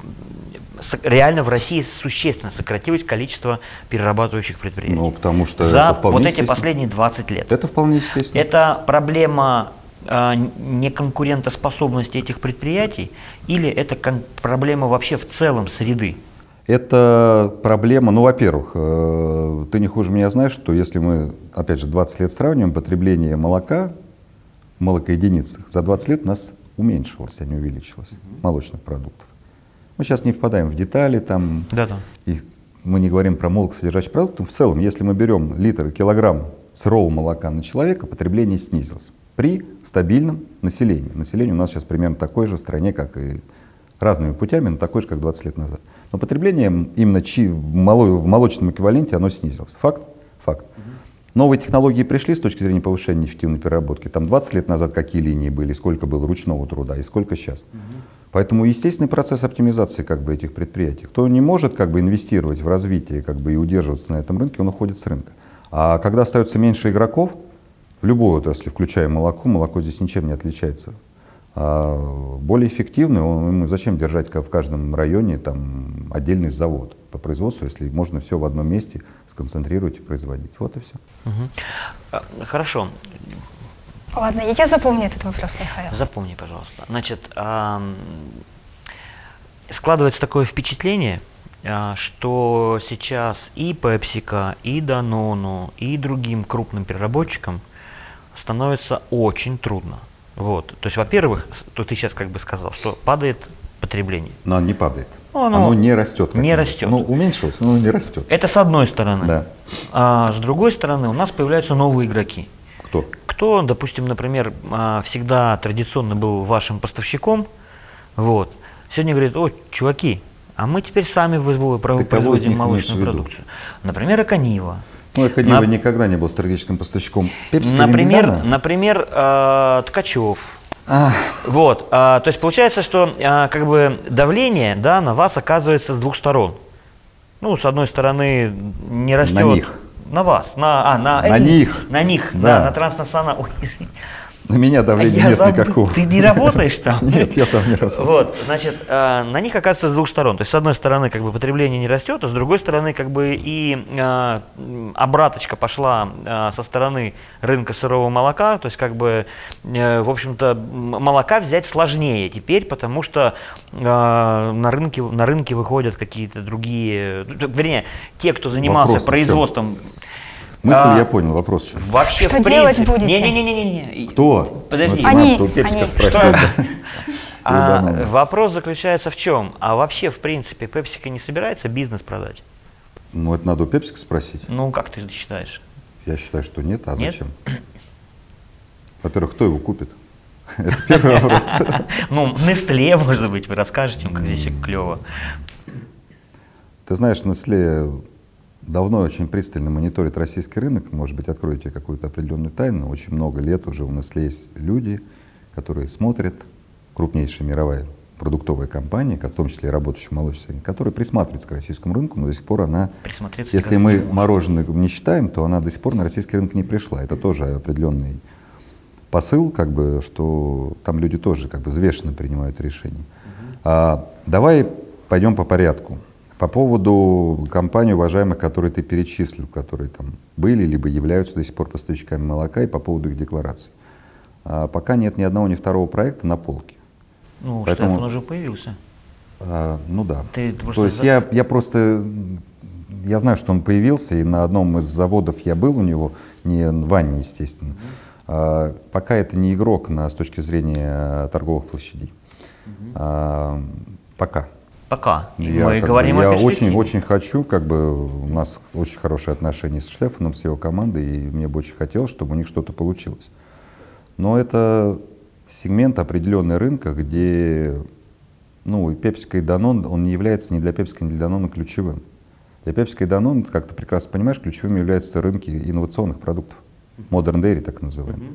реально в России существенно сократилось количество перерабатывающих предприятий. Ну, потому что За вот эти последние 20 лет. Это вполне естественно. Это проблема неконкурентоспособности этих предприятий или это проблема вообще в целом среды? Это проблема, ну, во-первых, э, ты не хуже меня знаешь, что если мы, опять же, 20 лет сравниваем, потребление молока в молокоединицах за 20 лет у нас уменьшилось, а не увеличилось, молочных продуктов. Мы сейчас не впадаем в детали, там, да -да. И мы не говорим про молокосодержащие продукты. В целом, если мы берем литр, килограмм сырого молока на человека, потребление снизилось при стабильном населении. Население у нас сейчас примерно такое же в стране, как и разными путями, но такое же, как 20 лет назад. Но потребление именно чи в, моло, в молочном эквиваленте оно снизилось. Факт? Факт. Новые технологии пришли с точки зрения повышения эффективной переработки. Там 20 лет назад какие линии были, сколько было ручного труда и сколько сейчас. Угу. Поэтому естественный процесс оптимизации как бы, этих предприятий. Кто не может как бы, инвестировать в развитие как бы, и удерживаться на этом рынке, он уходит с рынка. А когда остается меньше игроков, в любой отрасли, включая молоко, молоко здесь ничем не отличается. А более эффективный, он, ему зачем держать в каждом районе там, отдельный завод по производству, если можно все в одном месте сконцентрировать и производить. Вот и все. Угу. Хорошо. Ладно, я запомню этот вопрос, Михаил. Запомни, пожалуйста. Значит, складывается такое впечатление, а, что сейчас и PepsiCo, и Danone, и другим крупным переработчикам – становится очень трудно. Вот. То есть, во-первых, то ты сейчас как бы сказал, что падает потребление. Но оно не падает. Ну, оно, оно не растет. Не растет. Оно уменьшилось, но не растет. Это с одной стороны. Да. А с другой стороны, у нас появляются новые игроки. Кто? Кто, допустим, например, а, всегда традиционно был вашим поставщиком, вот, сегодня говорит, о, чуваки, а мы теперь сами производим молочную продукцию. Например, Аканива. Ну, Акадива На... никогда не был стратегическим поставщиком Пепси Например, например э, Ткачев. А. Вот, э, то есть получается, что э, как бы давление да, на вас оказывается с двух сторон. Ну, с одной стороны, не растет. На них. На вас, на, а, на, на этих, них. На них, да, да на транснационал. [LAUGHS] На меня давления я нет забыл. никакого. Ты не работаешь там? [LAUGHS] Нет, я там не работаю. Вот, значит, э, на них оказывается с двух сторон. То есть, с одной стороны, как бы потребление не растет, а с другой стороны, как бы и э, обраточка пошла э, со стороны рынка сырого молока. То есть, как бы, в общем-то, молока взять сложнее теперь, потому что на рынке, на рынке выходят какие-то другие, вернее, те, кто занимался Вопрос производством Мысль а, я понял, вопрос еще. Вообще, что в делать будете? Не-не-не. Кто? Подожди. Вот, они, они. спросил. [LAUGHS] А, вопрос заключается в чем? А вообще, в принципе, Пепсика не собирается бизнес продать? Ну, это надо у Пепсика спросить. Ну, как ты считаешь? Я считаю, что нет. А нет? зачем? Во-первых, кто его купит? [LAUGHS] Это первый [LAUGHS] вопрос. Ну, Нестле, может быть, вы расскажете, как здесь клево. Ты знаешь, Nestle давно очень пристально мониторит российский рынок. Может быть, откроете какую-то определенную тайну. Очень много лет уже у Nestle есть люди, которые смотрят, крупнейшая мировая продуктовая компания, в том числе и работающая в молочной которая присматривается к российскому рынку, но до сих пор она, если мы мороженое не считаем, то она до сих пор на российский рынок не пришла. Это тоже определенный посыл, как бы, что там люди тоже как бы взвешенно принимают решения. А, давай пойдем по порядку. По поводу компаний уважаемых, которые ты перечислил, которые там были, либо являются до сих пор поставщиками молока, и по поводу их деклараций. А, пока нет ни одного, ни второго проекта на полке. Ну, Поэтому- Штефан уже появился. А, ну да. Ты просто То есть за- я, я просто, я знаю, что он появился, и на одном из заводов я был у него, не в Ванне, естественно. А, пока это не игрок на, с точки зрения торговых площадей. А, пока. Пока. Я, мы говорим бы, о я очень, перспективе. очень хочу, как бы у нас очень хорошие отношения с Штефаном, с его командой, и мне бы очень хотелось, чтобы у них что-то получилось. Но это сегмент определенный рынка, где ну, и Пепсика и Данон, он не является ни для Пепсика, ни для Данона ключевым. Для Пепсика и Данон, как ты прекрасно понимаешь, ключевыми являются рынки инновационных продуктов. Modern Dairy, так называемый.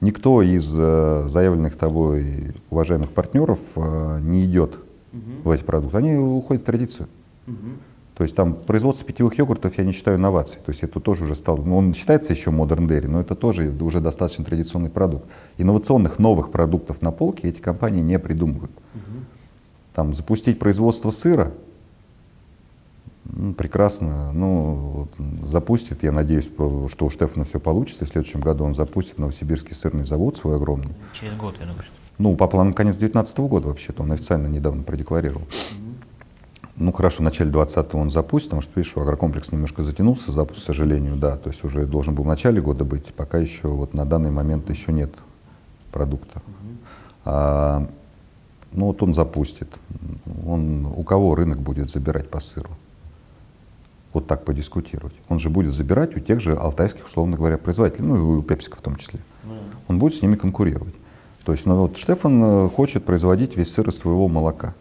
Никто из э, заявленных тобой уважаемых партнеров э, не идет в эти продукты. Они уходят в традицию. То есть там производство питьевых йогуртов я не считаю инновацией. То есть это тоже уже стал, ну, он считается еще Modern Dairy, но это тоже уже достаточно традиционный продукт. Инновационных новых продуктов на полке эти компании не придумывают. Там запустить производство сыра, ну, прекрасно, ну, вот, запустит, я надеюсь, что у Штефана все получится, и в следующем году он запустит Новосибирский сырный завод свой огромный. Через год, я думаю. Ну, по плану конец 2019 года вообще-то, он официально недавно продекларировал. Ну, хорошо, в начале 20 он запустит, потому что, видишь, агрокомплекс немножко затянулся, запуск, к сожалению, да, то есть уже должен был в начале года быть, пока еще, вот на данный момент еще нет продукта. А, ну, вот он запустит. Он, у кого рынок будет забирать по сыру? Вот так подискутировать. Он же будет забирать у тех же алтайских, условно говоря, производителей, ну и у Пепсика в том числе. Он будет с ними конкурировать. То есть, ну вот Штефан э, хочет производить весь сыр из своего молока.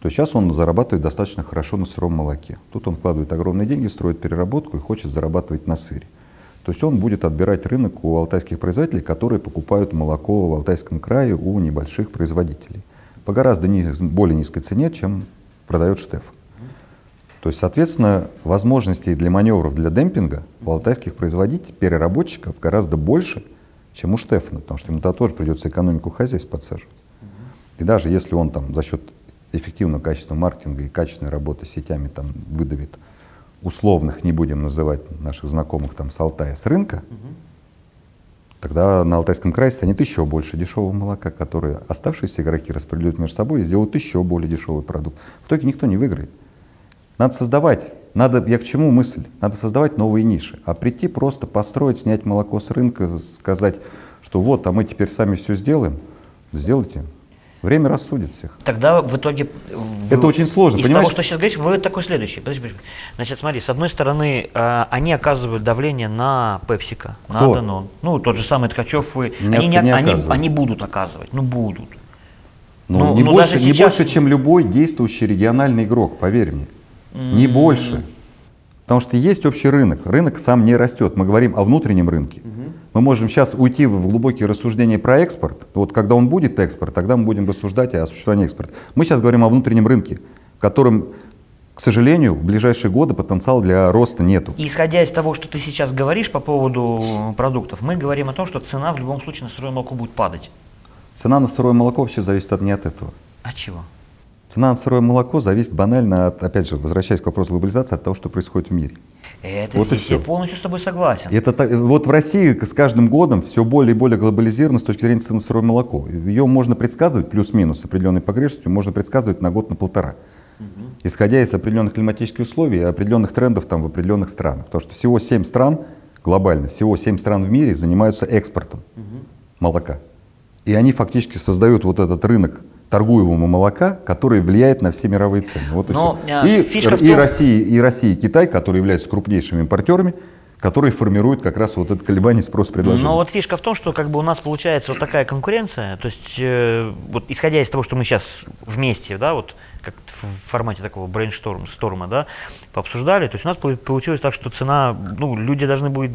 То есть сейчас он зарабатывает достаточно хорошо на сыром молоке. Тут он вкладывает огромные деньги, строит переработку и хочет зарабатывать на сыре. То есть он будет отбирать рынок у алтайских производителей, которые покупают молоко в Алтайском крае у небольших производителей. По гораздо низ- более низкой цене, чем продает Штефан. То есть, соответственно, возможностей для маневров, для демпинга у алтайских производителей, переработчиков гораздо больше, чем у Штефана, потому что ему тогда тоже придется экономику хозяйств подсаживать. И даже если он там за счет эффективного качественного маркетинга и качественной работы с сетями там выдавит условных, не будем называть наших знакомых там с Алтая, с рынка, тогда на Алтайском крае станет еще больше дешевого молока, которое оставшиеся игроки распределят между собой и сделают еще более дешевый продукт. В итоге никто не выиграет. Надо создавать, надо, я к чему мысль? Надо создавать новые ниши, а прийти просто построить, снять молоко с рынка, сказать, что вот, а мы теперь сами все сделаем, сделайте. Время рассудит всех. Тогда в итоге... вы- Это очень сложно, Из понимаешь? того, что сейчас говорите, вы такой следующий. Подожди, подожди. Значит, смотри, с одной стороны, э, они оказывают давление на Пепсика, на? Данон. Ну, тот же самый Ткачев, вы... Не они, от- не они, они будут оказывать, ну, будут. Ну, Ну, не, ну, больше, даже не сейчас- больше, чем любой действующий региональный игрок, поверь мне. Не больше. Потому что есть общий рынок. Рынок сам не растет. Мы говорим о внутреннем рынке. Мы можем сейчас уйти в глубокие рассуждения про экспорт. Вот когда он будет экспорт, тогда мы будем рассуждать о существовании экспорта. Мы сейчас говорим о внутреннем рынке, в котором, к сожалению, в ближайшие годы потенциала для роста нету. Исходя из того, что ты сейчас говоришь по поводу продуктов, мы говорим о том, что цена в любом случае на сырое молоко будет падать. Цена на сырое молоко вообще зависит от, не от этого. От чего? Цена на сырое молоко зависит банально от, опять же, возвращаясь к вопросу глобализации, от того, что происходит в мире. Это Вот и здесь я полностью с тобой согласен. Это так- вот в России с каждым годом все более и более глобализировано с точки зрения цены на сырое молоко. Ее можно предсказывать плюс-минус с определенной погрешностью, можно предсказывать на год, на полтора. Исходя из определенных климатических условий и определенных трендов там в определенных странах. Потому что всего 7 стран, глобально, всего 7 стран в мире занимаются экспортом молока. И они фактически создают вот этот рынок торгуемого молока, который влияет на все мировые цены. Вот и Но, все. а, И, фишка и том- Россия, и Россия, и Китай, которые являются крупнейшими импортерами, которые формируют как раз вот это колебание спрос-предложения. Но вот фишка в том, что как бы у нас получается вот такая конкуренция, то есть э, вот исходя из того, что мы сейчас вместе, да, вот как в формате такого брейншторма, да, пообсуждали, то есть у нас получилось так, что цена, ну, люди должны быть,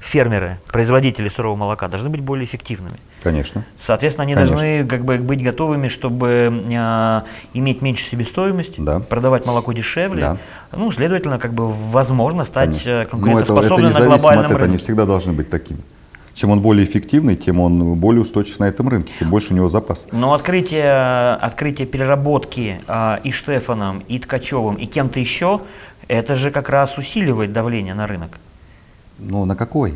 фермеры, производители сырого молока, должны быть более эффективными. Конечно. Соответственно, они Конечно. должны как бы быть готовыми, чтобы э, иметь меньше себестоимость, Да. продавать молоко дешевле. Да. Ну, следовательно, как бы возможно стать Конечно. э, Но это, это конкурентоспособным на от глобальном они рынке. всегда должны быть такими. Чем он более эффективный, тем он более устойчив на этом рынке, тем больше у него запас. Но открытие, открытие переработки а, и Штефаном, и Ткачевым, и кем-то еще, это же как раз усиливает давление на рынок. Но на какой?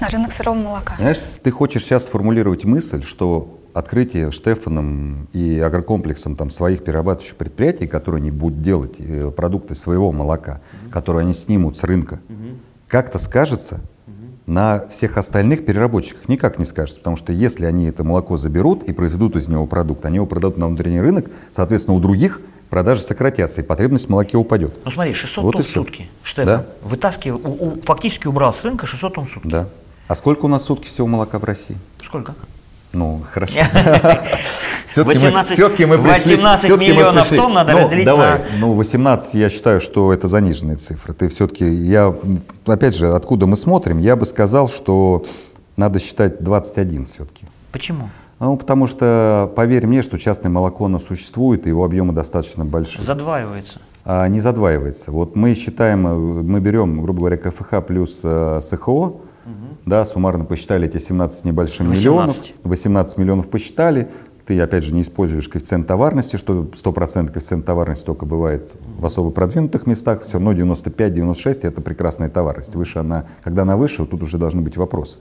На рынок сырого молока. Понимаешь, ты хочешь сейчас сформулировать мысль, что открытие Штефаном и агрокомплексом там, своих перерабатывающих предприятий, которые они будут делать э, продукты своего молока, которые они снимут с рынка, как-то скажется на всех остальных переработчиках. Никак не скажется, потому что если они это молоко заберут и произведут из него продукт, они его продадут на внутренний рынок, соответственно, у других продажи сократятся, и потребность в молоке упадет. Ну смотри, 600 Вот тонн в сутки. Штефан Да. вытаскивал, у- у- фактически убрал с рынка 600 тонн в сутки. Да. А сколько у нас в сутки всего молока в России? Сколько? Ну, хорошо. [LAUGHS] Все-таки мы, 18 все-таки мы пришли... 18 все-таки мы миллионов пришли- тонн надо ну, разделить давай, на- ну, 18, я считаю, что это заниженные цифры. Ты все-таки, я, опять же, откуда мы смотрим, я бы сказал, что надо считать 21 все-таки. Почему? Ну, потому что, поверь мне, что частное молоко, оно существует, и его объемы достаточно большие. Задваивается. А, не задваивается. Вот мы считаем, э, мы берем, грубо говоря, КФХ плюс э, СХО, да, суммарно посчитали эти 17 с небольшим 18. миллионов, 18 миллионов посчитали, ты, опять же, не используешь коэффициент товарности, что 100% коэффициент товарности только бывает в особо продвинутых местах, все равно 95-96 это прекрасная товарность. Выше она, когда она выше, тут уже должны быть вопросы.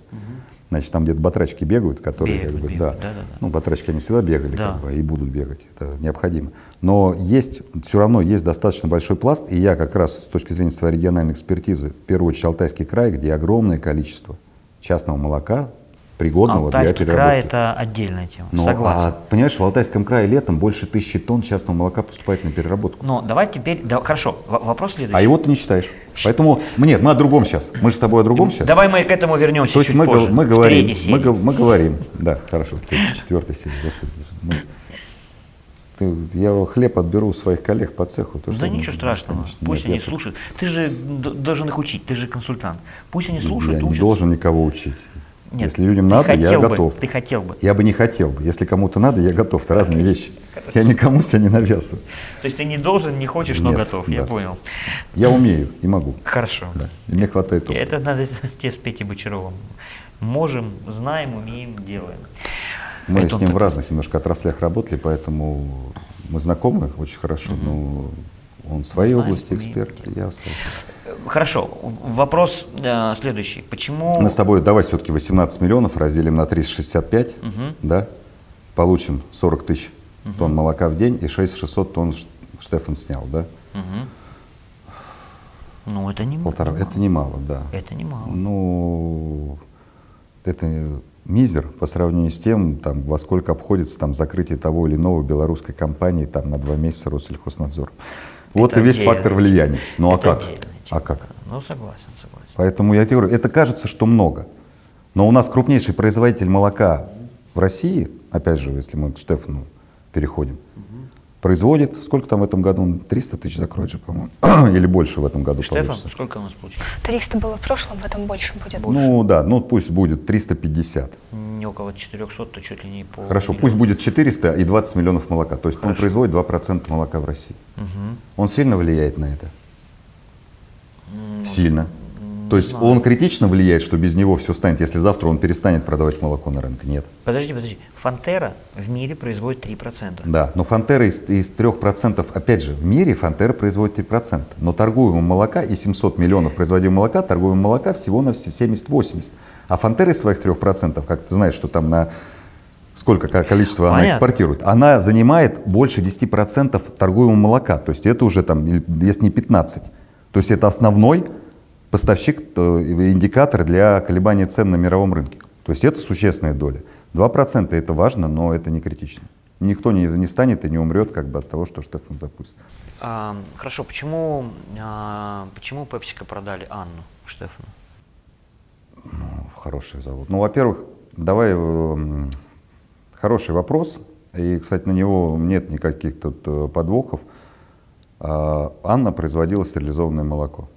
Значит, там где-то батрачки бегают, которые, Бегают, как бы, бегают, да. да-да-да. Ну, батрачки они всегда бегали, Да. как бы, и будут бегать, это необходимо. Но есть, все равно есть достаточно большой пласт, и я как раз с точки зрения своей региональной экспертизы, в первую очередь Алтайский край, где огромное количество частного молока, пригодного для Алтайский переработки. край – это отдельная тема. Но, Согласен. а, понимаешь, в Алтайском крае летом больше тысячи тонн частного молока поступает на переработку. Но давай теперь, да, хорошо, вопрос следующий. А его ты не считаешь. Поэтому, нет, мы о другом сейчас. Мы же с тобой о другом сейчас. Давай мы к этому вернемся То есть мы, позже, мы говорим, мы, мы говорим, да, хорошо, в четвертой серии, господи. мы- ты- я хлеб отберу у своих коллег по цеху. то, Да что- ничего страшного, конечно, пусть нет, они я- слушают. Ты же должен их учить, ты же консультант. Пусть они слушают, Я не учатся. должен никого учить. Нет, Если людям надо, я бы, готов. Ты хотел бы. Я бы не хотел бы. Если кому-то надо, я готов. Это разные вещи. Я никому себя не навязываю. То есть ты не должен, не хочешь, но Нет, готов, я да. понял. Я умею и могу. Хорошо. Да. И мне хватает опыта. Это надо [LAUGHS] тебе с Петей Бочаровым. Можем, знаем, умеем, делаем. Мы Это с ним в разных немножко отраслях работали, поэтому мы знакомы очень хорошо. Но он в своей Знаем, области умеем, эксперт, я в своей. Хорошо, вопрос э, следующий. Почему... Мы с тобой давай все-таки 18 миллионов разделим на 365, да, получим 40 тысяч тонн молока в день и 6600 тонн Штефан снял, да? Ну, это не Полтора. мало. Это немало, да. Это немало. Ну, это мизер по сравнению с тем, там, во сколько обходится там, закрытие того или иного белорусской компании там, на два месяца Россельхознадзор. Вот Это и весь фактор влияния. Ну а как? отдельная А как? Ну, согласен, согласен. Поэтому я тебе говорю, это кажется, что много. Но у нас крупнейший производитель молока в России, опять же, если мы к Штефану переходим, производит, сколько там в этом году? Он 300 тысяч закроет же, по-моему. [COUGHS] Или больше в этом году Штефан, получится. сколько у нас получилось? 300 было в прошлом, в этом больше будет. Ну да, ну пусть будет 350. Не около 400, то чуть ли не по... Хорошо, миллиону. пусть будет 400 и 20 миллионов молока. То есть он производит 2% молока в России. Он сильно влияет на это? Сильно. То есть он критично влияет, что без него все станет, если завтра он перестанет продавать молоко на рынке? Нет. Подожди, подожди. Фантера в мире производит 3%. Да, но Фантера из, из 3%, опять же, в мире Фантера производит 3%, но торгуемого молока и 700 миллионов производимого молока, торгуемого молока всего на 70-80. А Фантера из своих 3%, как ты знаешь, что там на сколько ко- количество она Понятно. экспортирует, она занимает больше 10% торгуемого молока, то есть это уже там, если не 15, то есть это основной поставщик, э, индикатор для колебания цен на мировом рынке. То есть это существенная доля. 2% это важно, но это не критично. Никто не, не встанет и не умрет как бы от того, что Штефан запустит. А, хорошо, почему, а, почему Пепсика продали Анну Штефану? Хороший завод. Ну, во-первых, давай э, хороший вопрос. И, кстати, на него нет никаких тут э, подвохов. А, Анна производила стерилизованное молоко.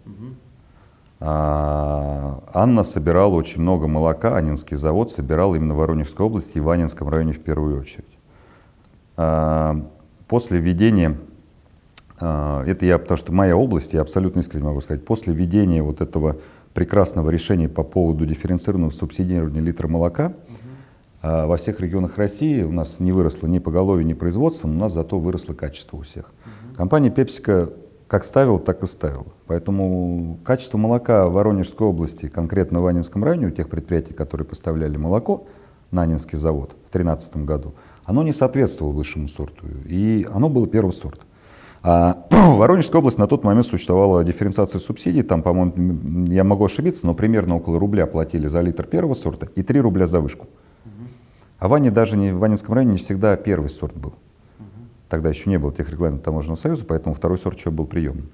А, Анна собирала очень много молока, Анинский завод собирал именно в Воронежской области и в Анинском районе в первую очередь. А, После введения, это я, потому что моя область, я абсолютно искренне могу сказать, после введения вот этого прекрасного решения по поводу дифференцированного субсидирования литра молока, а, во всех регионах России у нас не выросло ни поголовье, ни производство, но у нас зато выросло качество у всех. Компания PepsiCo как ставила, так и ставила. Поэтому качество молока в Воронежской области, конкретно в Анинском районе, у тех предприятий, которые поставляли молоко на Анинский завод в 2013 году, оно не соответствовало высшему сорту. И оно было первого сорта. А [CLEARS THROAT] в Воронежской области на тот момент существовала дифференциация субсидий. Там, по-моему, я могу ошибиться, но примерно около рубля платили за литр первого сорта и 3 рубля за вышку. А в Ане даже не, в Ванинском районе не всегда первый сорт был. Тогда еще не было тех регламентов таможенного союза, поэтому второй сорт еще был приемным.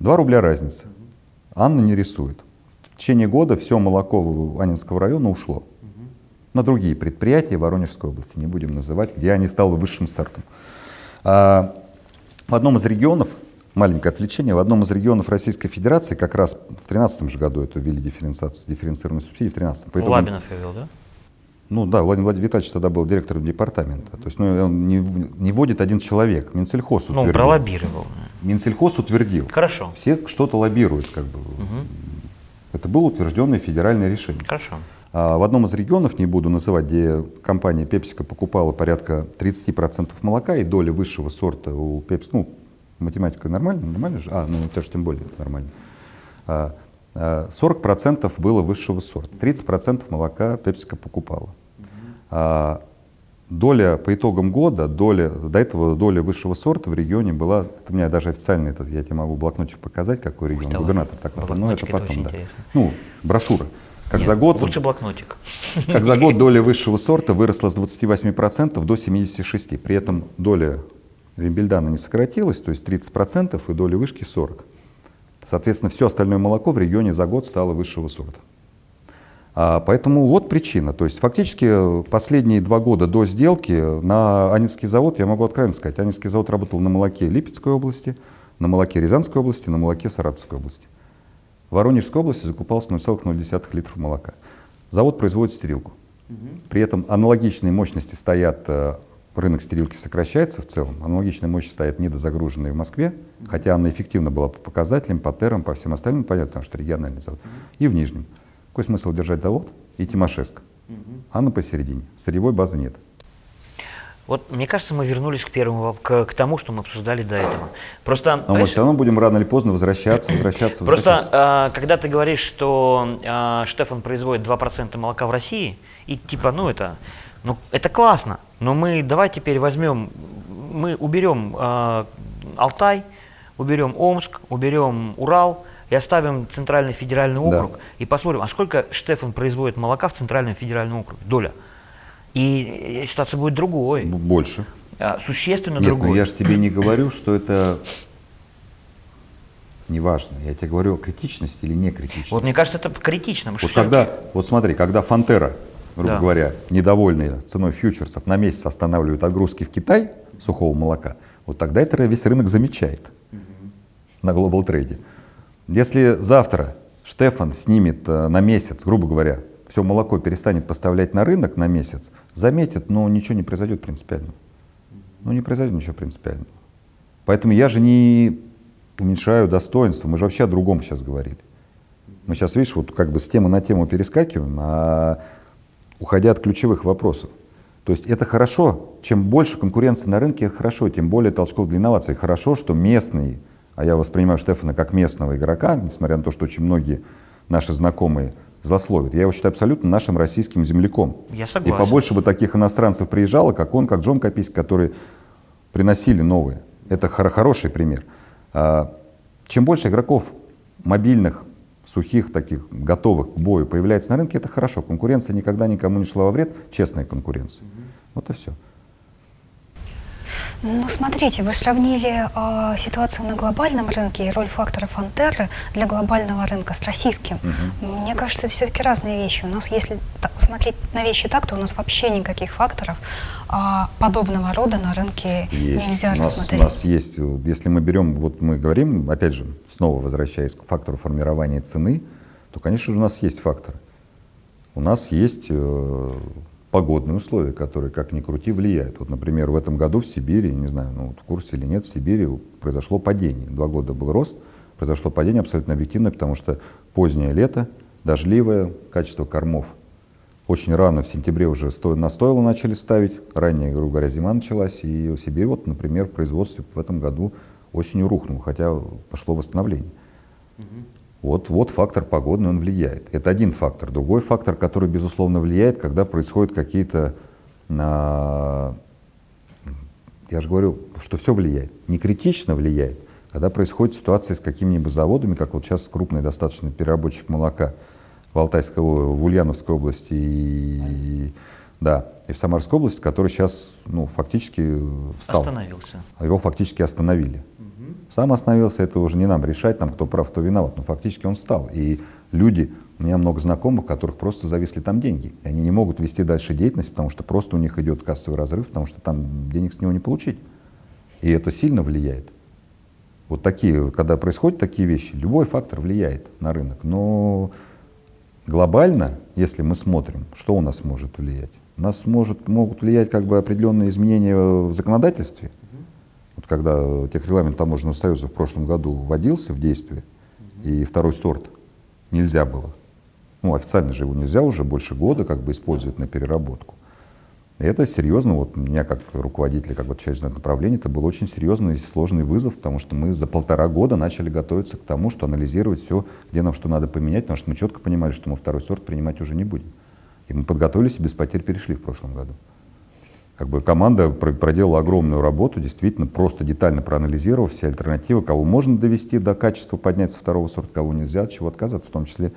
2 рубля разница. Анна не рисует. В течение года все молоко Анинского района ушло на другие предприятия Воронежской области, не будем называть, где они стали высшим сортом. А, в одном из регионов, маленькое отвлечение, в одном из регионов Российской Федерации как раз в 2013 же году это ввели дифференциацию, дифференцированную субсидии в 2013. По итогам- Лабинов я вел, да? Ну да, Владимир Владимирович тогда был директором департамента. То есть ну, он не, не вводит один человек. Минсельхоз Ну, утвердил. пролоббировал. Минсельхоз утвердил. Хорошо. Все что-то лоббируют. Как бы. Это было утвержденное федеральное решение. Хорошо. А в одном из регионов, не буду называть, где компания PepsiCo покупала порядка 30% молока и доля высшего сорта у Pepsi, ну, математика нормально, нормально же? А, ну, это же тем более нормально. А, 40% было высшего сорта, 30% молока PepsiCo покупала. А, доля по итогам года, доля, до этого доля высшего сорта в регионе была, это у меня даже официально, это, я тебе могу блокнотик показать, какой регион, давай. губернатор так напомнил, но это это потом, очень да. интересно. Ну, брошюра. Как Нет, за год Лучше блокнотик. как за год доля высшего сорта выросла с 28% до 76%. При этом доля Вимбельдана не сократилась, то есть 30% и доля вышки 40%. Соответственно, все остальное молоко в регионе за год стало высшего сорта. А, поэтому вот причина. То есть фактически последние два года до сделки на Анинский завод, я могу откровенно сказать, Анинский завод работал на молоке Липецкой области, на молоке Рязанской области, на молоке Саратовской области. В Воронежской области закупался 0,0 литров молока. Завод производит стерилку. При этом аналогичные мощности стоят, э, рынок стерилки сокращается в целом, аналогичные мощности стоят недозагруженные в Москве, хотя она эффективна была по показателям, по терам, по всем остальным, понятно, потому что региональный завод, и в Нижнем. Какой смысл держать завод и Тимошевск? Анна посередине, сырьевой базы нет. Вот мне кажется, мы вернулись к первому к, к тому, что мы обсуждали до этого. Просто Но мы знаешь, все равно будем рано или поздно возвращаться, возвращаться, Просто, возвращаться. а, когда ты говоришь, что а, Штефан производит 2% молока в России, и типа, ну это, ну это классно, но мы давай теперь возьмем, мы уберем а, Алтай, уберем Омск, уберем Урал и оставим Центральный федеральный Да. округ и посмотрим, а сколько Штефан производит молока в Центральном федеральном округе, доля. И э, ситуация будет другой, Больше. а, существенно Нет, другой. ну я же тебе не говорю, что это неважно. Я тебе говорю о критичности или не критичности. Вот мне кажется, это критично. Вот когда, вот смотри, когда Фонтера, грубо Да. говоря, недовольные ценой фьючерсов на месяц останавливают отгрузки в Китай сухого молока, вот тогда это весь рынок замечает на глобал трейде. Если завтра Штефан снимет э, на месяц, грубо говоря, все молоко перестанет поставлять на рынок на месяц, заметит, но ничего не произойдет принципиально. Ну, не произойдет ничего принципиального. Поэтому я же не уменьшаю достоинства, мы же вообще о другом сейчас говорили. Мы сейчас, видишь, вот как бы с темы на тему перескакиваем, а уходя от ключевых вопросов. То есть это хорошо, чем больше конкуренции на рынке, это хорошо, тем более толчков для инноваций. Хорошо, что местный, а я воспринимаю Штефана как местного игрока, несмотря на то, что очень многие наши знакомые злословят. Я его считаю абсолютно нашим российским земляком. Я И согласен. побольше бы таких иностранцев приезжало, как он, как Джон Копийский, которые приносили новые. Это хор- хороший пример. А, Чем больше игроков мобильных, сухих, таких готовых к бою появляется на рынке, это хорошо. Конкуренция никогда никому не шла во вред, честная конкуренция. Вот и все. Ну, смотрите, вы сравнили э, ситуацию на глобальном рынке и роль факторов Антерры для глобального рынка с российским. Мне кажется, это все-таки разные вещи. У нас, если та- смотреть на вещи так, то у нас вообще никаких факторов а, подобного рода на рынке Есть. нельзя у, нас, рассмотреть. у нас есть, вот если мы берем, вот мы говорим, опять же, снова возвращаясь к фактору формирования цены, то, конечно же, у нас есть факторы. У нас есть э, погодные условия, которые, как ни крути, влияют. Вот, например, в этом году в Сибири, не знаю, ну, вот в курсе или нет, в Сибири произошло падение. Два года был рост, произошло падение абсолютно объективно, потому что позднее лето, дождливое, качество кормов очень рано, в сентябре уже сто- на стойло начали ставить, ранее, грубо говоря, зима началась, и в Сибири, вот, например, производство в этом году осенью рухнуло, хотя пошло восстановление. Вот, вот фактор погодный, он влияет. Это один фактор. Другой фактор, который, безусловно, влияет, когда происходят какие-то... а, я же говорю, что все влияет. Не критично влияет, когда происходит ситуация с какими-нибудь заводами, как вот сейчас крупный достаточно переработчик молока в Алтайской, в Ульяновской области и, да, и в Самарской области, который сейчас ну, фактически встал. Остановился. А его фактически остановили. Сам остановился, это уже не нам решать, там кто прав, кто виноват, но фактически он встал. И люди, у меня много знакомых, которых просто зависли там деньги. И они не могут вести дальше деятельность, потому что просто у них идет кассовый разрыв, потому что там денег с него не получить. И это сильно влияет. Вот такие, когда происходят такие вещи, любой фактор влияет на рынок. Но глобально, если мы смотрим, что у нас может влиять? У нас может, могут влиять как бы определенные изменения в законодательстве. Вот когда техрегламент Таможенного союза в прошлом году вводился в действие, и второй сорт нельзя было. Ну, официально же его нельзя уже больше года как бы использовать на переработку. И это серьезно, вот меня как руководителя, как вот часть направления, это был очень серьезный и сложный вызов, потому что мы за полтора года начали готовиться к тому, что анализировать все, где нам что надо поменять, потому что мы четко понимали, что мы второй сорт принимать уже не будем. И мы подготовились и без потерь перешли в прошлом году. Как бы команда про- проделала огромную работу, действительно просто детально проанализировав все альтернативы, кого можно довести до качества, поднять со второго сорта, кого нельзя, от чего отказаться, в том числе,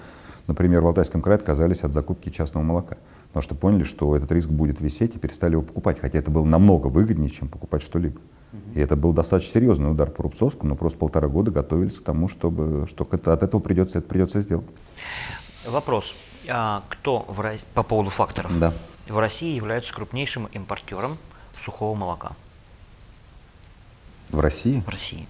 например, в Алтайском крае отказались от закупки частного молока, потому что поняли, что этот риск будет висеть и перестали его покупать, хотя это было намного выгоднее, чем покупать что-либо. И это был достаточно серьезный удар по Рубцовскому, но просто полтора года готовились к тому, чтобы, что от этого придется, это придется сделать. Вопрос. А кто в по поводу факторов Да. В России является крупнейшим импортером сухого молока? В России? В России.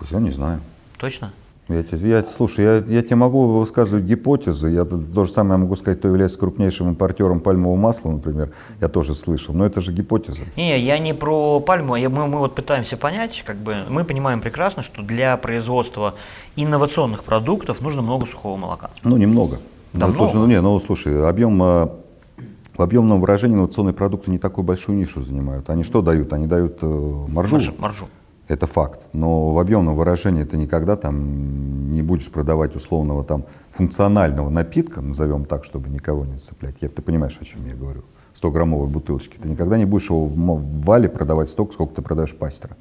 Ой, Я не знаю. Точно? Я, я, слушай, я, я тебе могу высказывать гипотезы. Я то, же самое могу сказать, кто является крупнейшим импортером пальмового масла, например. Я тоже слышал. Но это же гипотеза. Не, я не про пальму, я- мы, мы вот пытаемся понять, как бы мы понимаем прекрасно, что для производства инновационных продуктов нужно много сухого молока. Ну, немного. Да много. ну, не, ну, слушай, объем, э, в объемном выражении инновационные продукты не такую большую нишу занимают. Они что дают? Они дают э, маржу. Маржу. маржу. Это факт. Но в объемном выражении ты никогда там не будешь продавать условного там функционального напитка, назовем так, чтобы никого не цеплять. Я, ты понимаешь, о чем я говорю. 100-граммовой бутылочки. Ты никогда не будешь его в вале продавать столько, сколько ты продаешь пастера.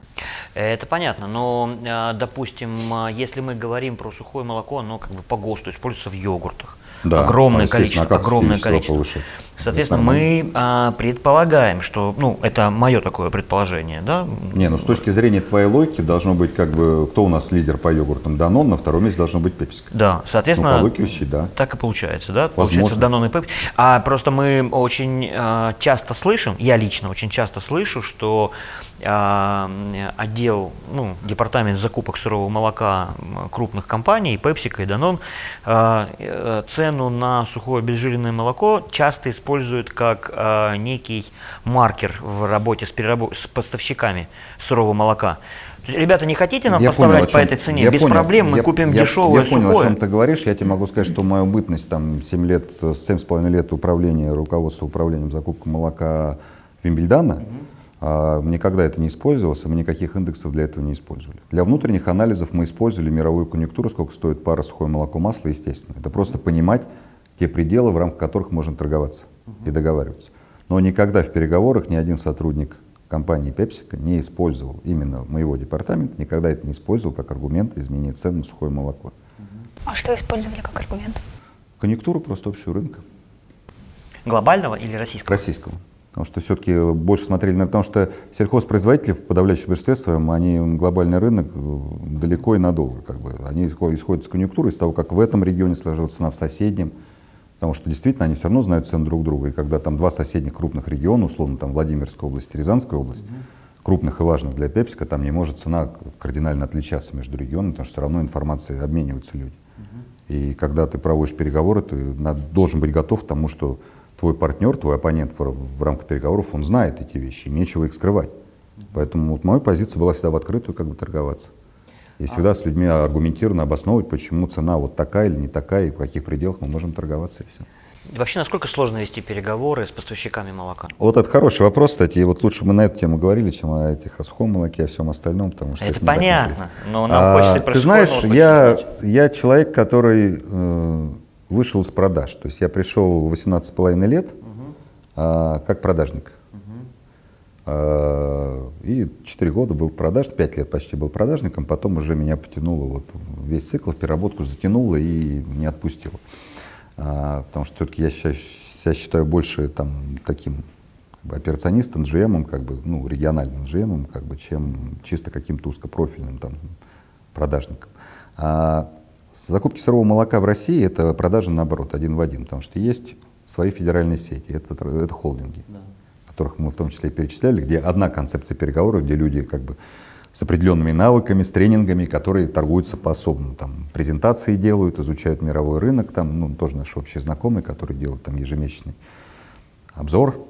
Это понятно, но, э, допустим, э, если мы говорим про сухое молоко, оно как бы по ГОСТу используется в йогуртах. Да, огромное количество, а огромное количество. повышать? Соответственно, мы а, предполагаем, что, ну, это мое такое предположение, да? Не, ну с точки зрения твоей логики должно быть как бы, кто у нас лидер по йогуртам? Данон, на втором месте должно быть Пепси. Да, соответственно, Ну, по логике вещей, да. так и получается, да? Возможно. Получается Данон и Пепси. А просто мы очень а, часто слышим, я лично очень часто слышу, что а, отдел, ну, департамент закупок сырого молока крупных компаний, PepsiCo и Danone, а, э, цену на сухое обезжиренное молоко часто используют как а, некий маркер в работе с, перерабо- с поставщиками сырого молока. Ребята, не хотите нам Я поставлять понял, по этой цене? я Без понял. проблем мы Я- купим я, дешевое Я понял, сухое. о чем ты говоришь. Я тебе могу сказать, что мою бытность, там, 7 лет, 7,5 лет управления, руководства управлением закупкой молока Вимбельдана, а, никогда это не использовалось, и мы никаких индексов для этого не использовали. Для внутренних анализов мы использовали мировую конъюнктуру, сколько стоит пара сухое молоко масла, естественно. Это просто понимать те пределы, в рамках которых можно торговаться и договариваться. Но никогда в переговорах ни один сотрудник компании PepsiCo не использовал именно моего департамента, никогда это не использовал как аргумент изменения цен на сухое молоко. А что использовали как аргумент? Конъюнктуру просто общего рынка, Глобального или российского? российского. Потому что все-таки больше смотрели на... Потому что сельхозпроизводители в подавляющем большинстве своем, они глобальный рынок э, далеко и надолго. Как бы. Они исходят из конъюнктуры, из того, как в этом регионе сложилась цена в соседнем. Потому что действительно они все равно знают цену друг друга. И когда там два соседних крупных региона, условно там Владимирская область и Рязанская область, mm-hmm. крупных и важных для Пепсика, там не может цена кардинально отличаться между регионами, потому что все равно информацией обмениваются люди. Mm-hmm. И когда ты проводишь переговоры, ты должен быть готов к тому, что твой партнер, твой оппонент в, в рамках переговоров, он знает эти вещи, нечего их скрывать. Поэтому вот моя позиция была всегда в открытую как бы торговаться. И всегда с людьми аргументированно обосновывать, почему цена вот такая или не такая, и в каких пределах мы можем торговаться и все. Вообще, насколько сложно вести переговоры с поставщиками молока? Вот это хороший вопрос, кстати. И вот лучше мы на эту тему говорили, чем о этих о сухом молоке, о всем остальном, потому что это, это понятно. Но нам а, хочется про Ты знаешь, я, я человек, который э, вышел из продаж. То есть я пришел в 18,5 лет угу. а, как продажник. А, и 4 года был продаж, 5 лет почти был продажником, потом уже меня потянуло вот весь цикл переработку, затянуло и не отпустило. А, потому что все-таки я себя, считаю больше там таким как бы, операционистом, GM, как бы, ну, региональным GM, как бы, чем чисто каким-то узкопрофильным там, продажником. А, Закупки сырого молока в России – это продажа, наоборот, один в один, потому что есть свои федеральные сети, это, это холдинги, да. Которых мы в том числе перечисляли, где одна концепция переговоров, где люди как бы с определенными навыками, с тренингами, которые торгуются по-особому. Там презентации делают, изучают мировой рынок, там, ну, тоже наши общие знакомые, которые делают там ежемесячный обзор.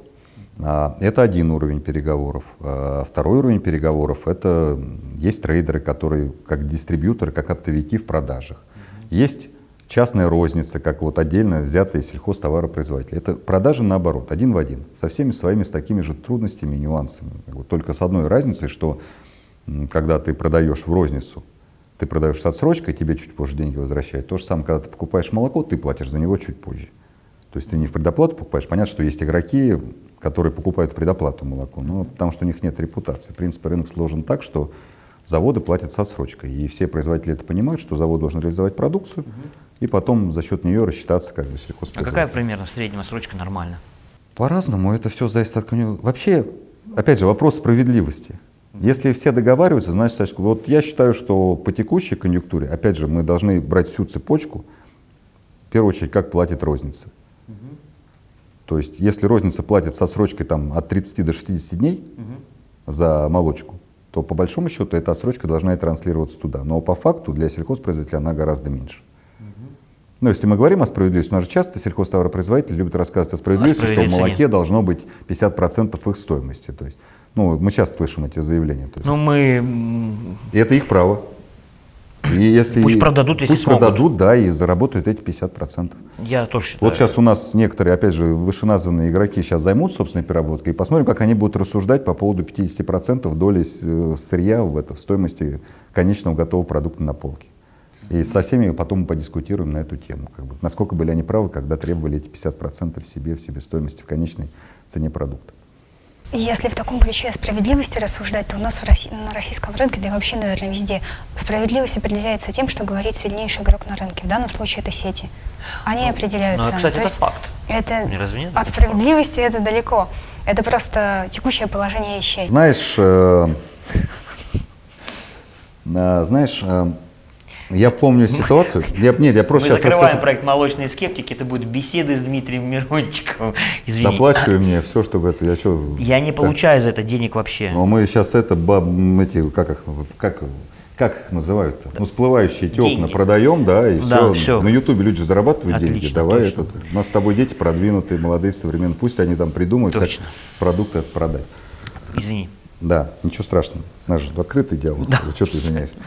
А, это один уровень переговоров. А, второй уровень переговоров – это есть трейдеры, которые как дистрибьюторы, как оптовики в продажах. Есть частная розница, как вот отдельно взятые сельхозтоваропроизводители. Это продажи наоборот, один в один, со всеми своими, с такими же трудностями и нюансами. Только с одной разницей, что когда ты продаешь в розницу, ты продаешь с отсрочкой, тебе чуть позже деньги возвращают. То же самое, когда ты покупаешь молоко, ты платишь за него чуть позже. То есть ты не в предоплату покупаешь. Понятно, что есть игроки, которые покупают в предоплату молоко, но потому что у них нет репутации. В принципе, рынок сложен так, что заводы платят с отсрочкой. И все производители это понимают, что завод должен реализовать продукцию. И потом за счет нее рассчитаться как бы сельхозпроизводителем. А какая примерно в среднем отсрочка нормально? По-разному, это все зависит от Вообще, опять же, вопрос справедливости. Если все договариваются, значит, вот я считаю, что по текущей конъюнктуре, опять же, мы должны брать всю цепочку, в первую очередь, как платит розница. Угу. То есть, если розница платит с отсрочкой там, от 30 до 60 дней угу. за молочку, то по большому счету эта отсрочка должна и транслироваться туда. Но по факту для сельхозпроизводителя она гораздо меньше. Но если мы говорим о справедливости, у нас же часто сельхозтоваропроизводители любят рассказывать о справедливости, что в молоке должно быть 50% их стоимости. То есть, ну, мы часто слышим эти заявления. То есть, ну, мы... И это их право. И если, пусть продадут, если Пусть смогут. продадут, да, и заработают эти 50%. Я тоже считаю. Вот сейчас у нас некоторые, опять же, вышеназванные игроки сейчас займут собственной переработкой, и посмотрим, как они будут рассуждать по поводу 50% доли э, сырья в, это, в стоимости конечного готового продукта на полке. И со всеми потом мы подискутируем на эту тему. Как бы, насколько были они правы, когда требовали эти 50% себе в себестоимости, в конечной цене продукта. Если в таком ключе о справедливости рассуждать, то у нас в России, на российском рынке, да и вообще, наверное, везде, справедливость определяется тем, что говорит сильнейший игрок на рынке. В данном случае это сети. Они ну, определяют ну, Кстати, то это факт. Это, от справедливости это далеко. Это просто текущее положение вещей. Знаешь, э, [LAUGHS] э, знаешь, э, я помню ситуацию. [LAUGHS] Я, нет, я просто Мы сейчас закрываем расскажу. проект «Молочные скептики». Это будет беседы с Дмитрием Мирончиковым. Извини. Доплачивай мне все, чтобы это... Я, что, я не получаю за это денег вообще. Но мы сейчас это, баб, эти, как их, как, как их называют-то? Ну, всплывающие эти окна продаем, да, и да, все. все. На Ютубе люди зарабатывают Отлично, деньги. Давай точно. этот. У нас с тобой дети продвинутые, молодые, современные. Пусть они там придумают, точно. как продукты это продать. Извини. Да, ничего страшного. У нас же открытый диалог. Да. Что ты извиняешься?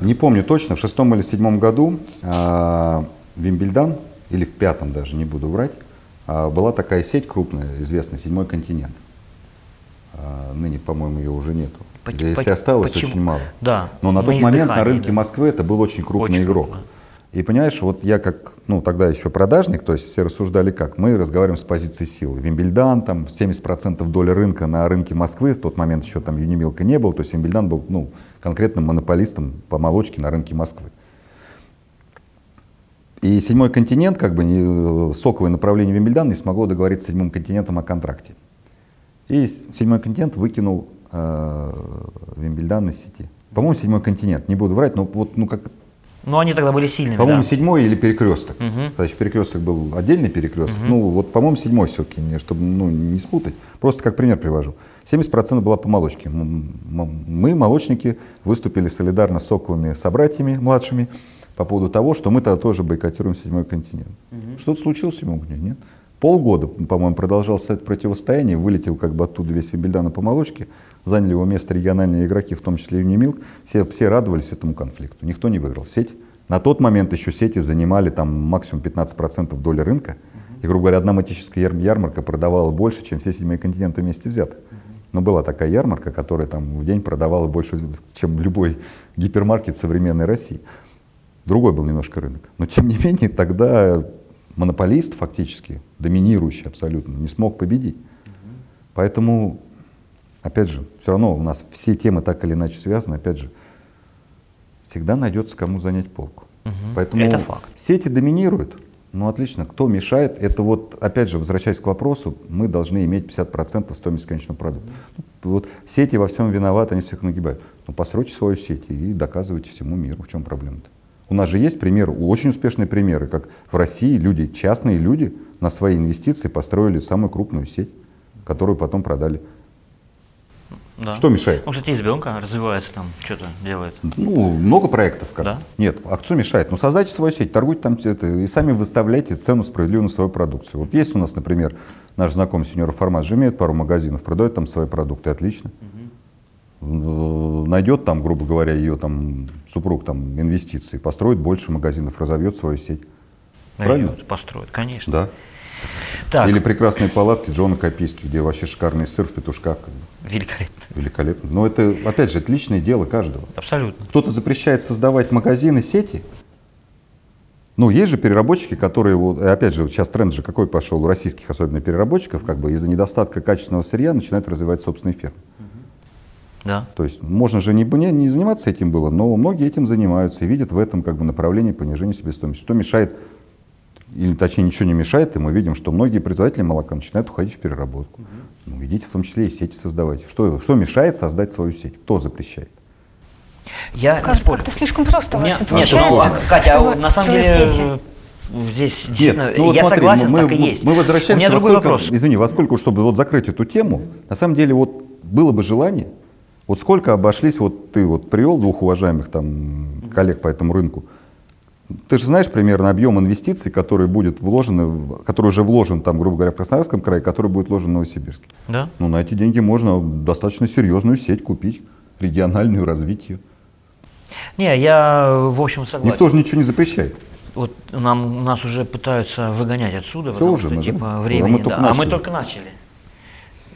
Не помню точно, в шестом или седьмом году э, Вимбельдан, или в пятом даже, не буду врать, э, была такая сеть крупная, известная, «Седьмой континент». Э, ныне, по-моему, ее уже нету. По, Если по, осталось, почему? очень мало. Да. Но на тот момент на рынке да. Москвы это был очень крупный очень игрок. Крупно. И понимаешь, вот я как, ну тогда еще продажник, то есть все рассуждали как, мы разговариваем с позиции силы. Вимбельдан, там 70% доли рынка на рынке Москвы, в тот момент еще там Юнимилка не было, то есть Вимбельдан был ну, конкретным монополистом по молочке на рынке Москвы. И седьмой континент, как бы соковое направление Вимбельдан не смогло договориться с седьмым континентом о контракте. И седьмой континент выкинул э, Вимбельдан из сети. По-моему, седьмой континент, не буду врать, но вот ну как Но они тогда были сильными, по-моему, да. седьмой или перекресток. Тогда еще перекресток был отдельный перекресток. Ну, вот, по-моему, седьмой все-таки, чтобы ну, не спутать. Просто как пример привожу. 70% была по молочке. Мы, молочники, выступили солидарно с соковыми собратьями младшими по поводу того, что мы тогда тоже бойкотируем седьмой континент. Что-то случилось в седьмом континенте? Нет? Полгода, по-моему, продолжалось это противостояние, вылетел как бы оттуда весь Вимбельдан по молочке, заняли его место региональные игроки, в том числе и Юнимилк. Все, все радовались этому конфликту, никто не выиграл. Сеть, на тот момент еще сети занимали там максимум 15% доли рынка, и, грубо говоря, одна матическая яр- ярмарка продавала больше, чем все седьмые континенты вместе взятых. Но была такая ярмарка, которая там в день продавала больше, чем любой гипермаркет современной России. Другой был немножко рынок. Но тем не менее тогда монополист фактически, доминирующий абсолютно, не смог победить. Поэтому, опять же, все равно у нас все темы так или иначе связаны, опять же, всегда найдется кому занять полку. Поэтому Это факт. сети доминируют. Ну отлично, кто мешает? Это вот, опять же, возвращаясь к вопросу, мы должны иметь 50% стоимости конечного продукта. Ну, вот сети во всем виноваты, они всех нагибают. Ну постройте свою сеть и доказывайте всему миру, в чем проблема-то. У нас же есть примеры, очень успешные примеры, как в России люди, частные люди на свои инвестиции построили самую крупную сеть, которую потом продали. Да. Что мешает? Ну, кстати, избенка развивается там, что-то делает. Ну, много проектов. Как. Да? Нет, а кто мешает? Ну, создайте свою сеть, торгуйте там это, и сами выставляйте цену справедливую на свою продукцию. Вот есть у нас, например, наш знакомый сеньор Формат же имеет пару магазинов, продает там свои продукты, отлично. Э, Найдет там, грубо говоря, ее там супруг там инвестиции, построит больше магазинов, разовьет свою сеть. Правильно? Найдет, Построит, конечно. Да. Так, Или прекрасные палатки Джона Копийски, где вообще шикарный сыр в петушках. Великолепно. Великолепно. Но это, опять же, это личное дело каждого. Абсолютно. Кто-то запрещает создавать магазины, сети. Ну, есть же переработчики, которые, вот, опять же, сейчас тренд же какой пошел у российских, особенно переработчиков, как бы из-за недостатка качественного сырья начинают развивать собственные фермы. Да. То есть можно же не, не, не заниматься этим было, но многие этим занимаются и видят в этом как бы направлении понижения себестоимости. Что мешает, или точнее ничего не мешает, и мы видим, что многие производители молока начинают уходить в переработку. Ну, идите в том числе и сети создавать. Что, что мешает создать свою сеть? Кто запрещает? Я не Как- спорю. Как-то слишком просто у У вас Нет, получается, ну, Катя, а чтобы на самом деле сети. здесь Нет, действительно, ну вот я смотри, согласен, мы, так и мы- есть. мы возвращаемся, У меня другой сколько- вопрос. извини, во сколько, чтобы вот закрыть эту тему, на самом деле вот было бы желание, вот сколько обошлись, вот ты вот привел двух уважаемых там коллег по этому рынку, ты же знаешь примерно объем инвестиций, который будет вложен, который уже вложен там, грубо говоря, в Краснодарском крае, который будет вложен в Новосибирске. Да? Ну, на эти деньги можно достаточно серьезную сеть купить, региональную, развить ее. Не, я, в общем, согласен. Никто же ничего не запрещает. Вот нам, нас уже пытаются выгонять отсюда, Всё потому уже что, мы, да? типа, А времени, мы да. А мы только начали.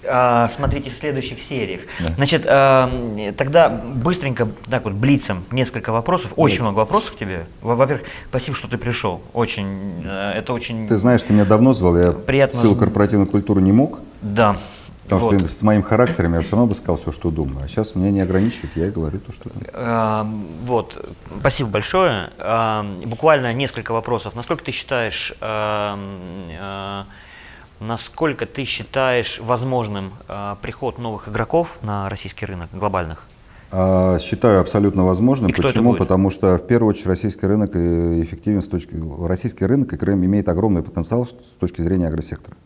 А, смотрите в следующих сериях. Значит, а, тогда быстренько, так вот, блицем, несколько вопросов. Очень много вопросов к тебе. Во- Во-первых, спасибо, что ты пришел. Очень, э, это очень... Ты знаешь, ты меня давно звал, я Приятно. силу корпоративной культуры не мог, Да. Потому Вот. что с моим характером я все равно бы сказал все, что думаю. А сейчас меня не ограничивает, я и говорю то, что думаю. А, Вот, спасибо большое. А, Буквально несколько вопросов. Насколько ты считаешь, а, а, насколько ты считаешь возможным а, приход новых игроков на российский рынок, глобальных? А, считаю абсолютно возможным. И Почему? Потому что в первую очередь российский рынок э, эффективен с точки российский рынок и Крым имеет огромный потенциал с точки зрения агросектора.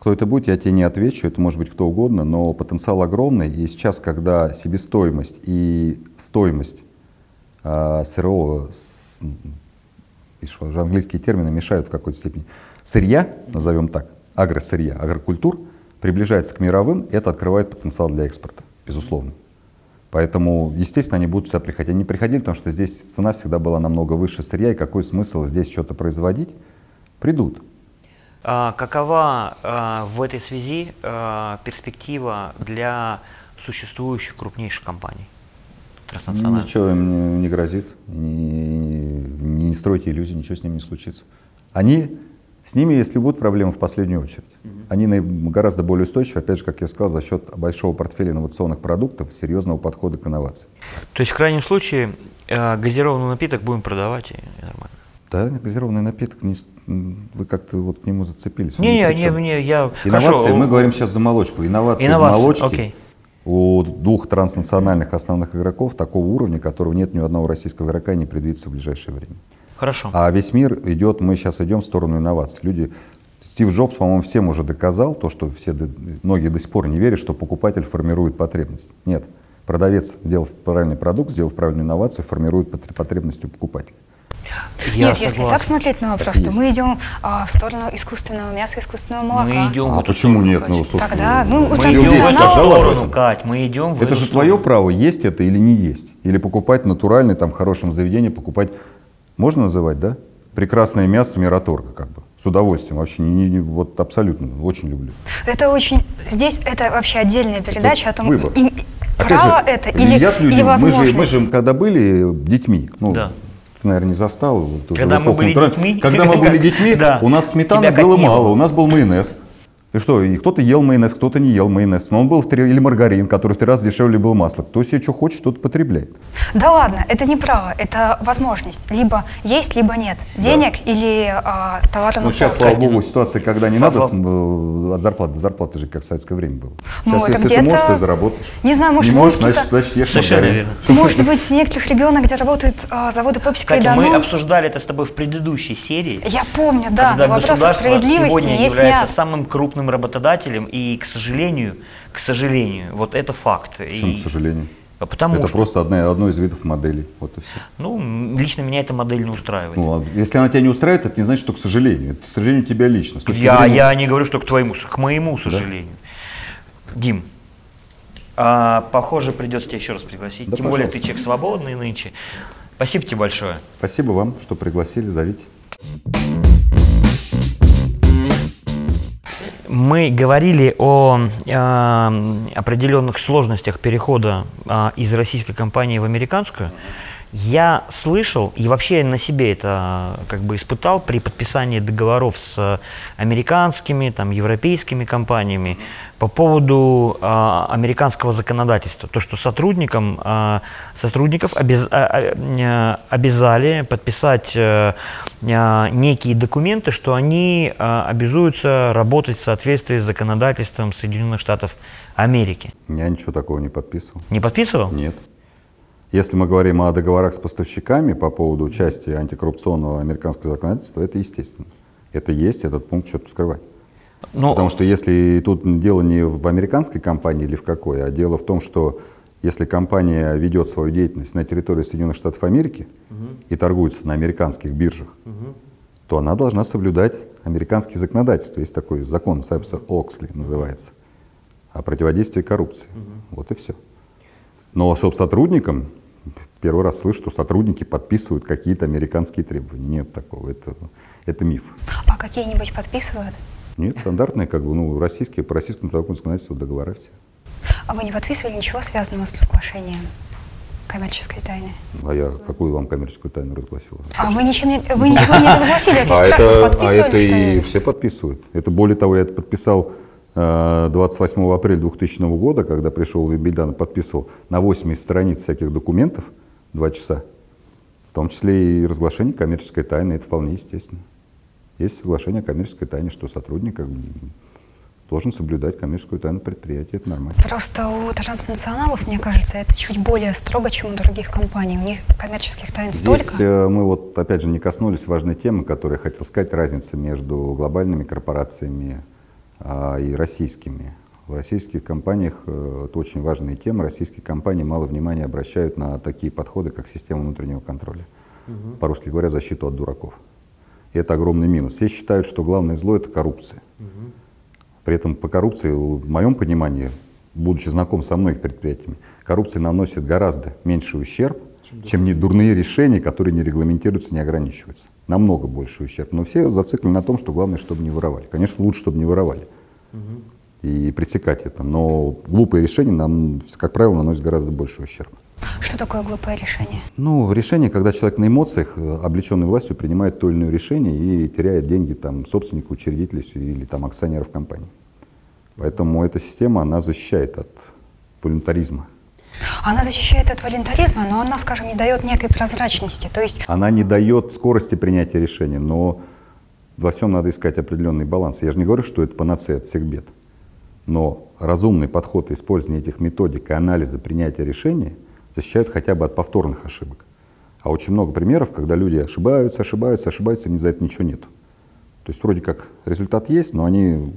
Кто это будет, я тебе не отвечу, это может быть кто угодно, но потенциал огромный. И сейчас, когда себестоимость и стоимость а, сырого, с- английские термины мешают в какой-то степени, сырья, назовем так, агросырья, агрокультур, приближается к мировым, это открывает потенциал для экспорта, безусловно. Поэтому, естественно, они будут сюда приходить. Они приходили, потому что здесь цена всегда была намного выше сырья, и какой смысл здесь что-то производить? Придут. А Какова а, в этой связи а, перспектива для существующих крупнейших компаний? Ничего им не, не грозит, не, не, не стройте иллюзий, ничего с ними не случится. Они, с ними, если будут проблемы, в последнюю очередь. Они гораздо более устойчивы, опять же, как я сказал, за счет большого портфеля инновационных продуктов, серьезного подхода к инновациям. То есть в крайнем случае э, газированный напиток будем продавать и, нормально. Да, газированный напиток, не вы как-то вот к нему зацепились. Не, не, не, не, я... Инновации, Хорошо, мы говорим сейчас за молочку. Инновации, Инновации, в молочке окей. у двух транснациональных основных игроков такого уровня, которого нет ни у одного российского игрока и не предвидится в ближайшее время. Хорошо. А весь мир идет, мы сейчас идем в сторону инноваций. Люди, Стив Джобс, по-моему, всем уже доказал, то, что все, многие до сих пор не верят, что покупатель формирует потребность. Нет. Продавец, сделав правильный продукт, сделав правильную инновацию, формирует пот- потребность у покупателя. Я Нет, если согласен. так смотреть на вопрос, Так то мы идем а, в сторону искусственного мяса, искусственного молока. Мы идем А почему нет? Ну, слушай, Тогда, ну, Мы идем в эту сторону. Кать, мы идем в Это же твое право, есть это или не есть. Или покупать натуральный, там, в хорошем заведении, покупать, можно называть, да? Прекрасное мясо Мираторга, как бы. С удовольствием, вообще, не, не- вот абсолютно, очень люблю. Это очень... Здесь это вообще отдельная передача о том, выбор. им- Опять право же, это или, едят люди, или мы же, мы же, когда были детьми, ну, Да. ты, наверное, не застал. вот Когда мы были детьми. Когда мы были [LAUGHS] детьми, Да. у нас сметаны Тебя было мало, у нас был майонез. И что, и кто-то ел майонез, кто-то не ел майонез. Но он был в три, или маргарин, который в три раза дешевле был масла. Кто себе что хочет, тот потребляет. Да ладно, это не право, это возможность. Либо есть, либо нет. Денег или а, товара на Ну, сейчас, слава богу, ситуация, когда не надо с- э, от зарплаты до зарплаты жить, как в советское время было. Ну, Сейчас, если ты можешь, ты заработаешь. Не знаю, может, не можешь, может, значит, значит, ешь маргарин. [LAUGHS] Может быть, в некоторых регионах, где работают а, заводы Пепси и Катя, мы обсуждали это с тобой в предыдущей серии. Я помню, да, когда но вопрос о справедливости сегодня не является самым крупным работодателем, и, к сожалению, к сожалению, вот это факт. Почему, И- к сожалению? А Потому это что, просто одна, одно из видов моделей. Вот и все. ну, лично меня эта модель не устраивает. Ну, а если она тебя не устраивает, это не значит, что к сожалению. Это, к сожалению, тебя лично. Я, зрения- я не говорю, что к твоему, к моему сожалению. Дим, а, похоже, придется тебя еще раз пригласить. Да, Тем более ты пожалуйста. человек свободный нынче. Спасибо тебе большое. Спасибо вам, что пригласили, зовите. Мы говорили о э, определенных сложностях перехода э, из российской компании в американскую. Я слышал, и вообще на себе это э, как бы испытал при подписании договоров с американскими, там, европейскими компаниями по поводу э, американского законодательства. То, что сотрудникам, э, сотрудников обяз- а- а- э, обязали подписать э, э, некие документы, что они э, обязуются работать в соответствии с законодательством Соединенных Штатов Америки. Я ничего такого не подписывал. Не подписывал? Нет. Если мы говорим о договорах с поставщиками по поводу части антикоррупционного американского законодательства, это естественно. Это есть, этот пункт что-то скрывать. Ну, Потому что если тут дело не в американской компании или в какой, а дело в том, что если компания ведет свою деятельность на территории Соединенных Штатов Америки и торгуется на американских биржах, то она должна соблюдать американские законодательства. Есть такой закон, Оксли называется, о противодействии коррупции. Вот и все. Но сотрудникам, первый раз слышу, что сотрудники подписывают какие-то американские требования. Нет такого, это, это миф. А какие-нибудь подписывают? Нет, стандартные, как бы, ну, российские, по российскому трудовому законодательству договора все. А вы не подписывали ничего связанного с разглашением коммерческой тайны? А я какую вам коммерческую тайну разгласил? А вы, ничем не, вы ничего не разгласили, это А это, а это и что-нибудь? все подписывают. Это более того, я это подписал э, 28 апреля 2000 года, когда пришел в Вимбельдан и подписывал на 80 страниц всяких документов, два часа, в том числе и разглашение коммерческой тайны, это вполне естественно. Есть соглашение о коммерческой тайне, что сотрудник как бы, должен соблюдать коммерческую тайну предприятия, это нормально. Просто у транснационалов, мне кажется, это чуть более строго, чем у других компаний. У них коммерческих тайн столько. Здесь э, мы вот опять же не коснулись важной темы, которую я хотел сказать, разница между глобальными корпорациями а, и российскими. В российских компаниях э, это очень важная тема. Российские компании мало внимания обращают на такие подходы, как система внутреннего контроля. По-русски говоря, защиту от дураков. И это огромный минус. Все считают, что главное зло это коррупция. При этом по коррупции, в моем понимании, будучи знаком со многими предприятиями, коррупция наносит гораздо меньший ущерб, чем не дурные решения, которые не регламентируются, не ограничиваются. Намного больше ущерб. Но все зациклены на том, что главное, чтобы не воровали. Конечно, лучше, чтобы не воровали. И пресекать это. Но глупые решения нам, как правило, наносят гораздо больше ущерб. Что такое глупое решение? Ну, решение, когда человек на эмоциях, э, облеченный властью, принимает то или иное решение и теряет деньги там, собственнику, учредителю или там, акционеров компании. Поэтому эта система, она защищает от волюнтаризма. Она защищает от волонтаризма, но она, скажем, не дает некой прозрачности. То есть Она не дает скорости принятия решения, но во всем надо искать определенный баланс. Я же не говорю, что это панацея от всех бед. Но разумный подход и использование этих методик и анализа принятия решения защищают хотя бы от повторных ошибок. А очень много примеров, когда люди ошибаются, ошибаются, ошибаются, и за это ничего нет. То есть вроде как результат есть, но они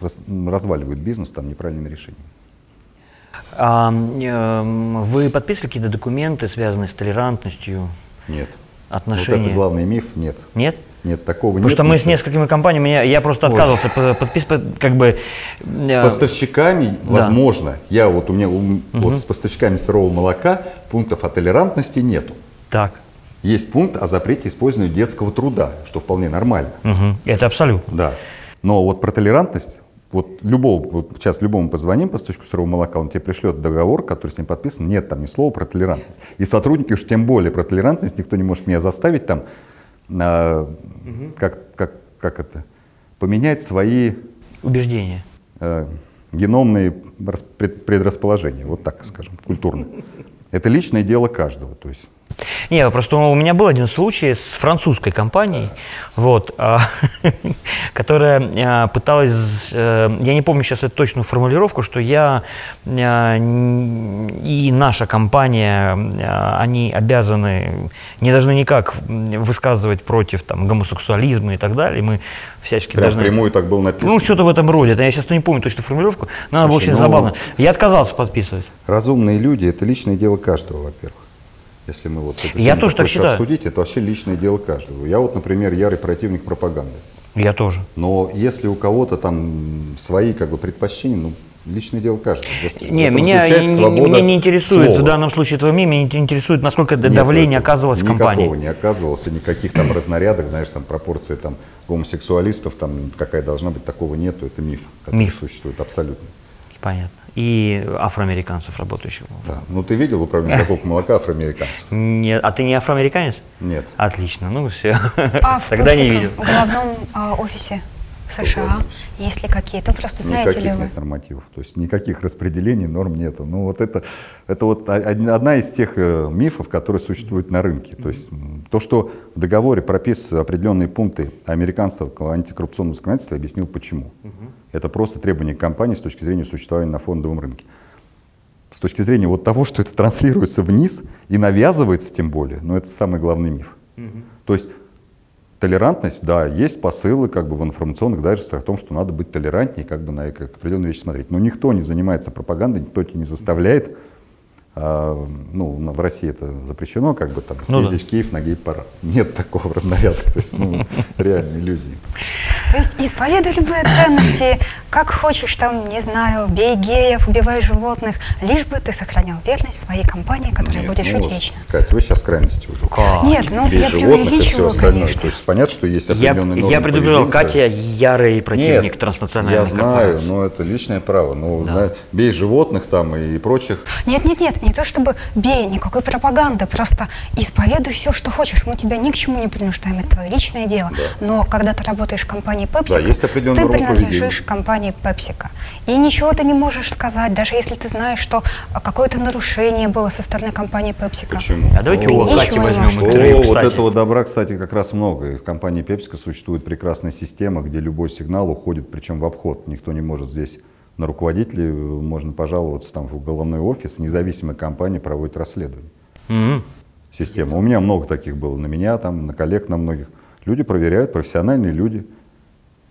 раз- разваливают бизнес там неправильными решениями. А, эм, вы подписывали какие-то документы, связанные с толерантностью, Нет. отношения? Вот это главный миф. Нет. Нет? Нет, такого Потому нет. что мы с несколькими компаниями, я, я просто отказывался по- подписывать, как бы... С э, поставщиками, возможно, я вот у меня у- вот с поставщиками сырого молока пунктов о толерантности нету. Так, Есть пункт о запрете использования детского труда, что вполне нормально. мгм, это абсолютно. Да. Но вот про толерантность, вот любого, вот сейчас любому позвоним поставщику сырого молока, он тебе пришлет договор, который с ним подписан, нет там ни слова про толерантность. И сотрудники уж тем более про толерантность, никто не может меня заставить там, а, как, как, как это, поменять свои Убеждение. э, геномные рас- пред- предрасположения, вот так скажем, культурно. Это личное дело каждого. То есть Не, просто у меня был один случай с французской компанией, вот, а, [LAUGHS] [LAUGHS] которая а, пыталась, э, я не помню сейчас эту точную формулировку, что я н- и наша компания, они обязаны, не должны никак высказывать против там, гомосексуализма и так далее, мы всячески прям должны... прямую так было написано. Ну, что-то в этом роде. Я сейчас не помню точно формулировку, но она была Слушай, очень ну- забавно. Я отказался подписывать. Разумные люди – это личное дело каждого, во-первых. Если мы вот эту Я тоже так считаю. обсудить, это вообще личное дело каждого. Я вот, например, ярый противник пропаганды. Я тоже. Но если у кого-то там свои как бы предпочтения, ну, личное дело каждого. Не, меня, не- меня не интересует слова. в данном случае твое мнение, меня интересует, насколько Нет давление оказывалось в Никакого компании. не оказывалось, и никаких там разнарядок, знаешь, там пропорции там гомосексуалистов, там какая должна быть, такого нету, это миф, который Миф. существует абсолютно. Понятно. И афроамериканцев, работающих. Да. Ну ты видел управление закупки молока афроамериканцев? [LAUGHS] Нет, а ты не афроамериканец? Нет. Отлично, ну все. а в [LAUGHS] Тогда не видел. в главном а, офисе в США есть ли какие-то? Ну, просто знаете Никаких ли вы? нет нормативов, то есть никаких распределений, норм нету. Ну вот это, это вот одна из тех э, мифов, которые существуют на рынке. То есть то, что в договоре прописаны определенные пункты американского антикоррупционного законодательства, я объяснил почему. Это просто требование компании с точки зрения существования на фондовом рынке. С точки зрения вот того, что это транслируется вниз и навязывается тем более, но это самый главный миф. То есть Толерантность, да, есть посылы как бы в информационных дайджестах о том, что надо быть толерантнее, как бы на как определенные вещи смотреть. Но никто не занимается пропагандой, никто тебя не заставляет. А, ну, в России это запрещено, как бы там Ну съездить в Киев на гей-парад. [LAUGHS] Нет такого в разнарядках, то есть, ну, [LAUGHS] реально иллюзии. То есть исповедуй любые ценности, как хочешь, там, не знаю, бей геев, убивай животных, лишь бы ты сохранял верность своей компании, которая Нет, будет ну, жить вечно. Кать, вы сейчас крайности уже. Как? Нет, ну Бей я животных и все остальное. конечно. То есть понятно, что есть Я, определенные нормы я предупреждал. Катя ярый противник Нет, транснациональной я знаю, но это личное право. Ну, бей животных там и прочих. Нет, нет, нет, не то чтобы бей, никакой пропаганды, просто исповедуй все, что хочешь. Мы тебя ни к чему не принуждаем, это твое личное дело. Но когда ты работаешь в компании PepsiCo, Да, есть ты принадлежишь поведения. компании PepsiCo. И ничего ты не можешь сказать, даже если ты знаешь, что какое-то нарушение было со стороны компании PepsiCo. Почему? А давайте ничего Кати возьмем интервью, О, вот этого добра, кстати, как раз много. И в компании PepsiCo существует прекрасная система, где любой сигнал уходит, причем в обход. Никто не может здесь на руководителей, э, можно пожаловаться там в головной офис, независимая компания проводит расследование. Мгм. Система. У меня много таких было, на меня, там, на коллег, на многих. Люди проверяют, профессиональные люди,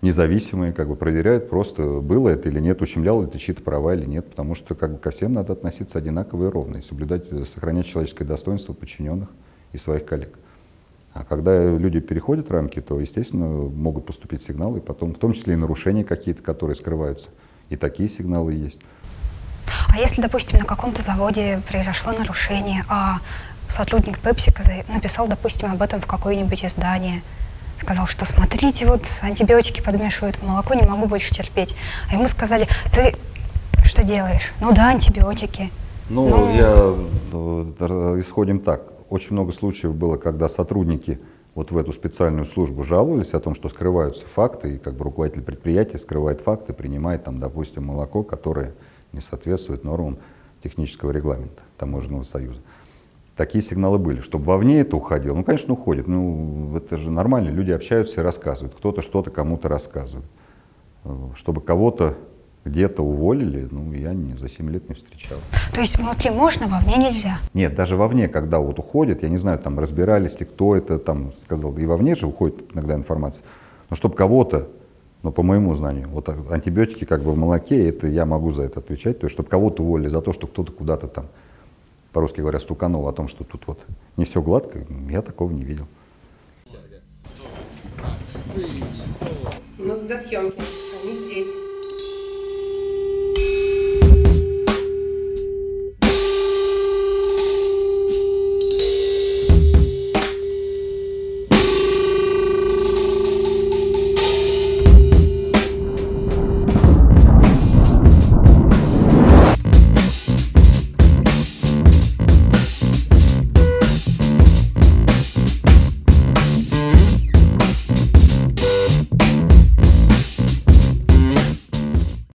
независимые, как бы проверяют просто, было это или нет, ущемляло это чьи-то права или нет, потому что как бы ко всем надо относиться одинаково и ровно, и соблюдать, э, сохранять человеческое достоинство подчиненных и своих коллег. А когда люди переходят рамки, то, естественно, могут поступить сигналы, и потом, в том числе и нарушения какие-то, которые скрываются. И такие сигналы есть. А если, допустим, на каком-то заводе произошло нарушение, а сотрудник за- написал, допустим, об этом в какое-нибудь издание, сказал, что смотрите, вот антибиотики подмешивают в молоко, не могу больше терпеть. А ему сказали, ты что делаешь? Ну да, антибиотики. Ну, я э, исходим так. Очень много случаев было, когда сотрудники вот в эту специальную службу жаловались о том, что скрываются факты, и как бы руководитель предприятия скрывает факты, принимает там, допустим, молоко, которое не соответствует нормам технического регламента Таможенного союза. Такие сигналы были. Чтобы вовне это уходило, ну, конечно, уходит. Ну, это же нормально, люди общаются и рассказывают. Кто-то что-то кому-то рассказывает. Э, Чтобы кого-то где-то уволили, ну, я не, за 7 лет не встречал. То есть внутри можно, вовне нельзя. Нет, даже вовне, когда вот уходит, я не знаю, там разбирались ли, кто это там сказал, и вовне же уходит иногда информация. Но чтобы кого-то, ну, по моему знанию, вот а- антибиотики как бы в молоке, это я могу за это отвечать, то есть чтобы кого-то уволили за то, что кто-то куда-то там, по-русски говоря, стуканул о том, что тут вот не все гладко, я такого не видел. Ну тогда съемки.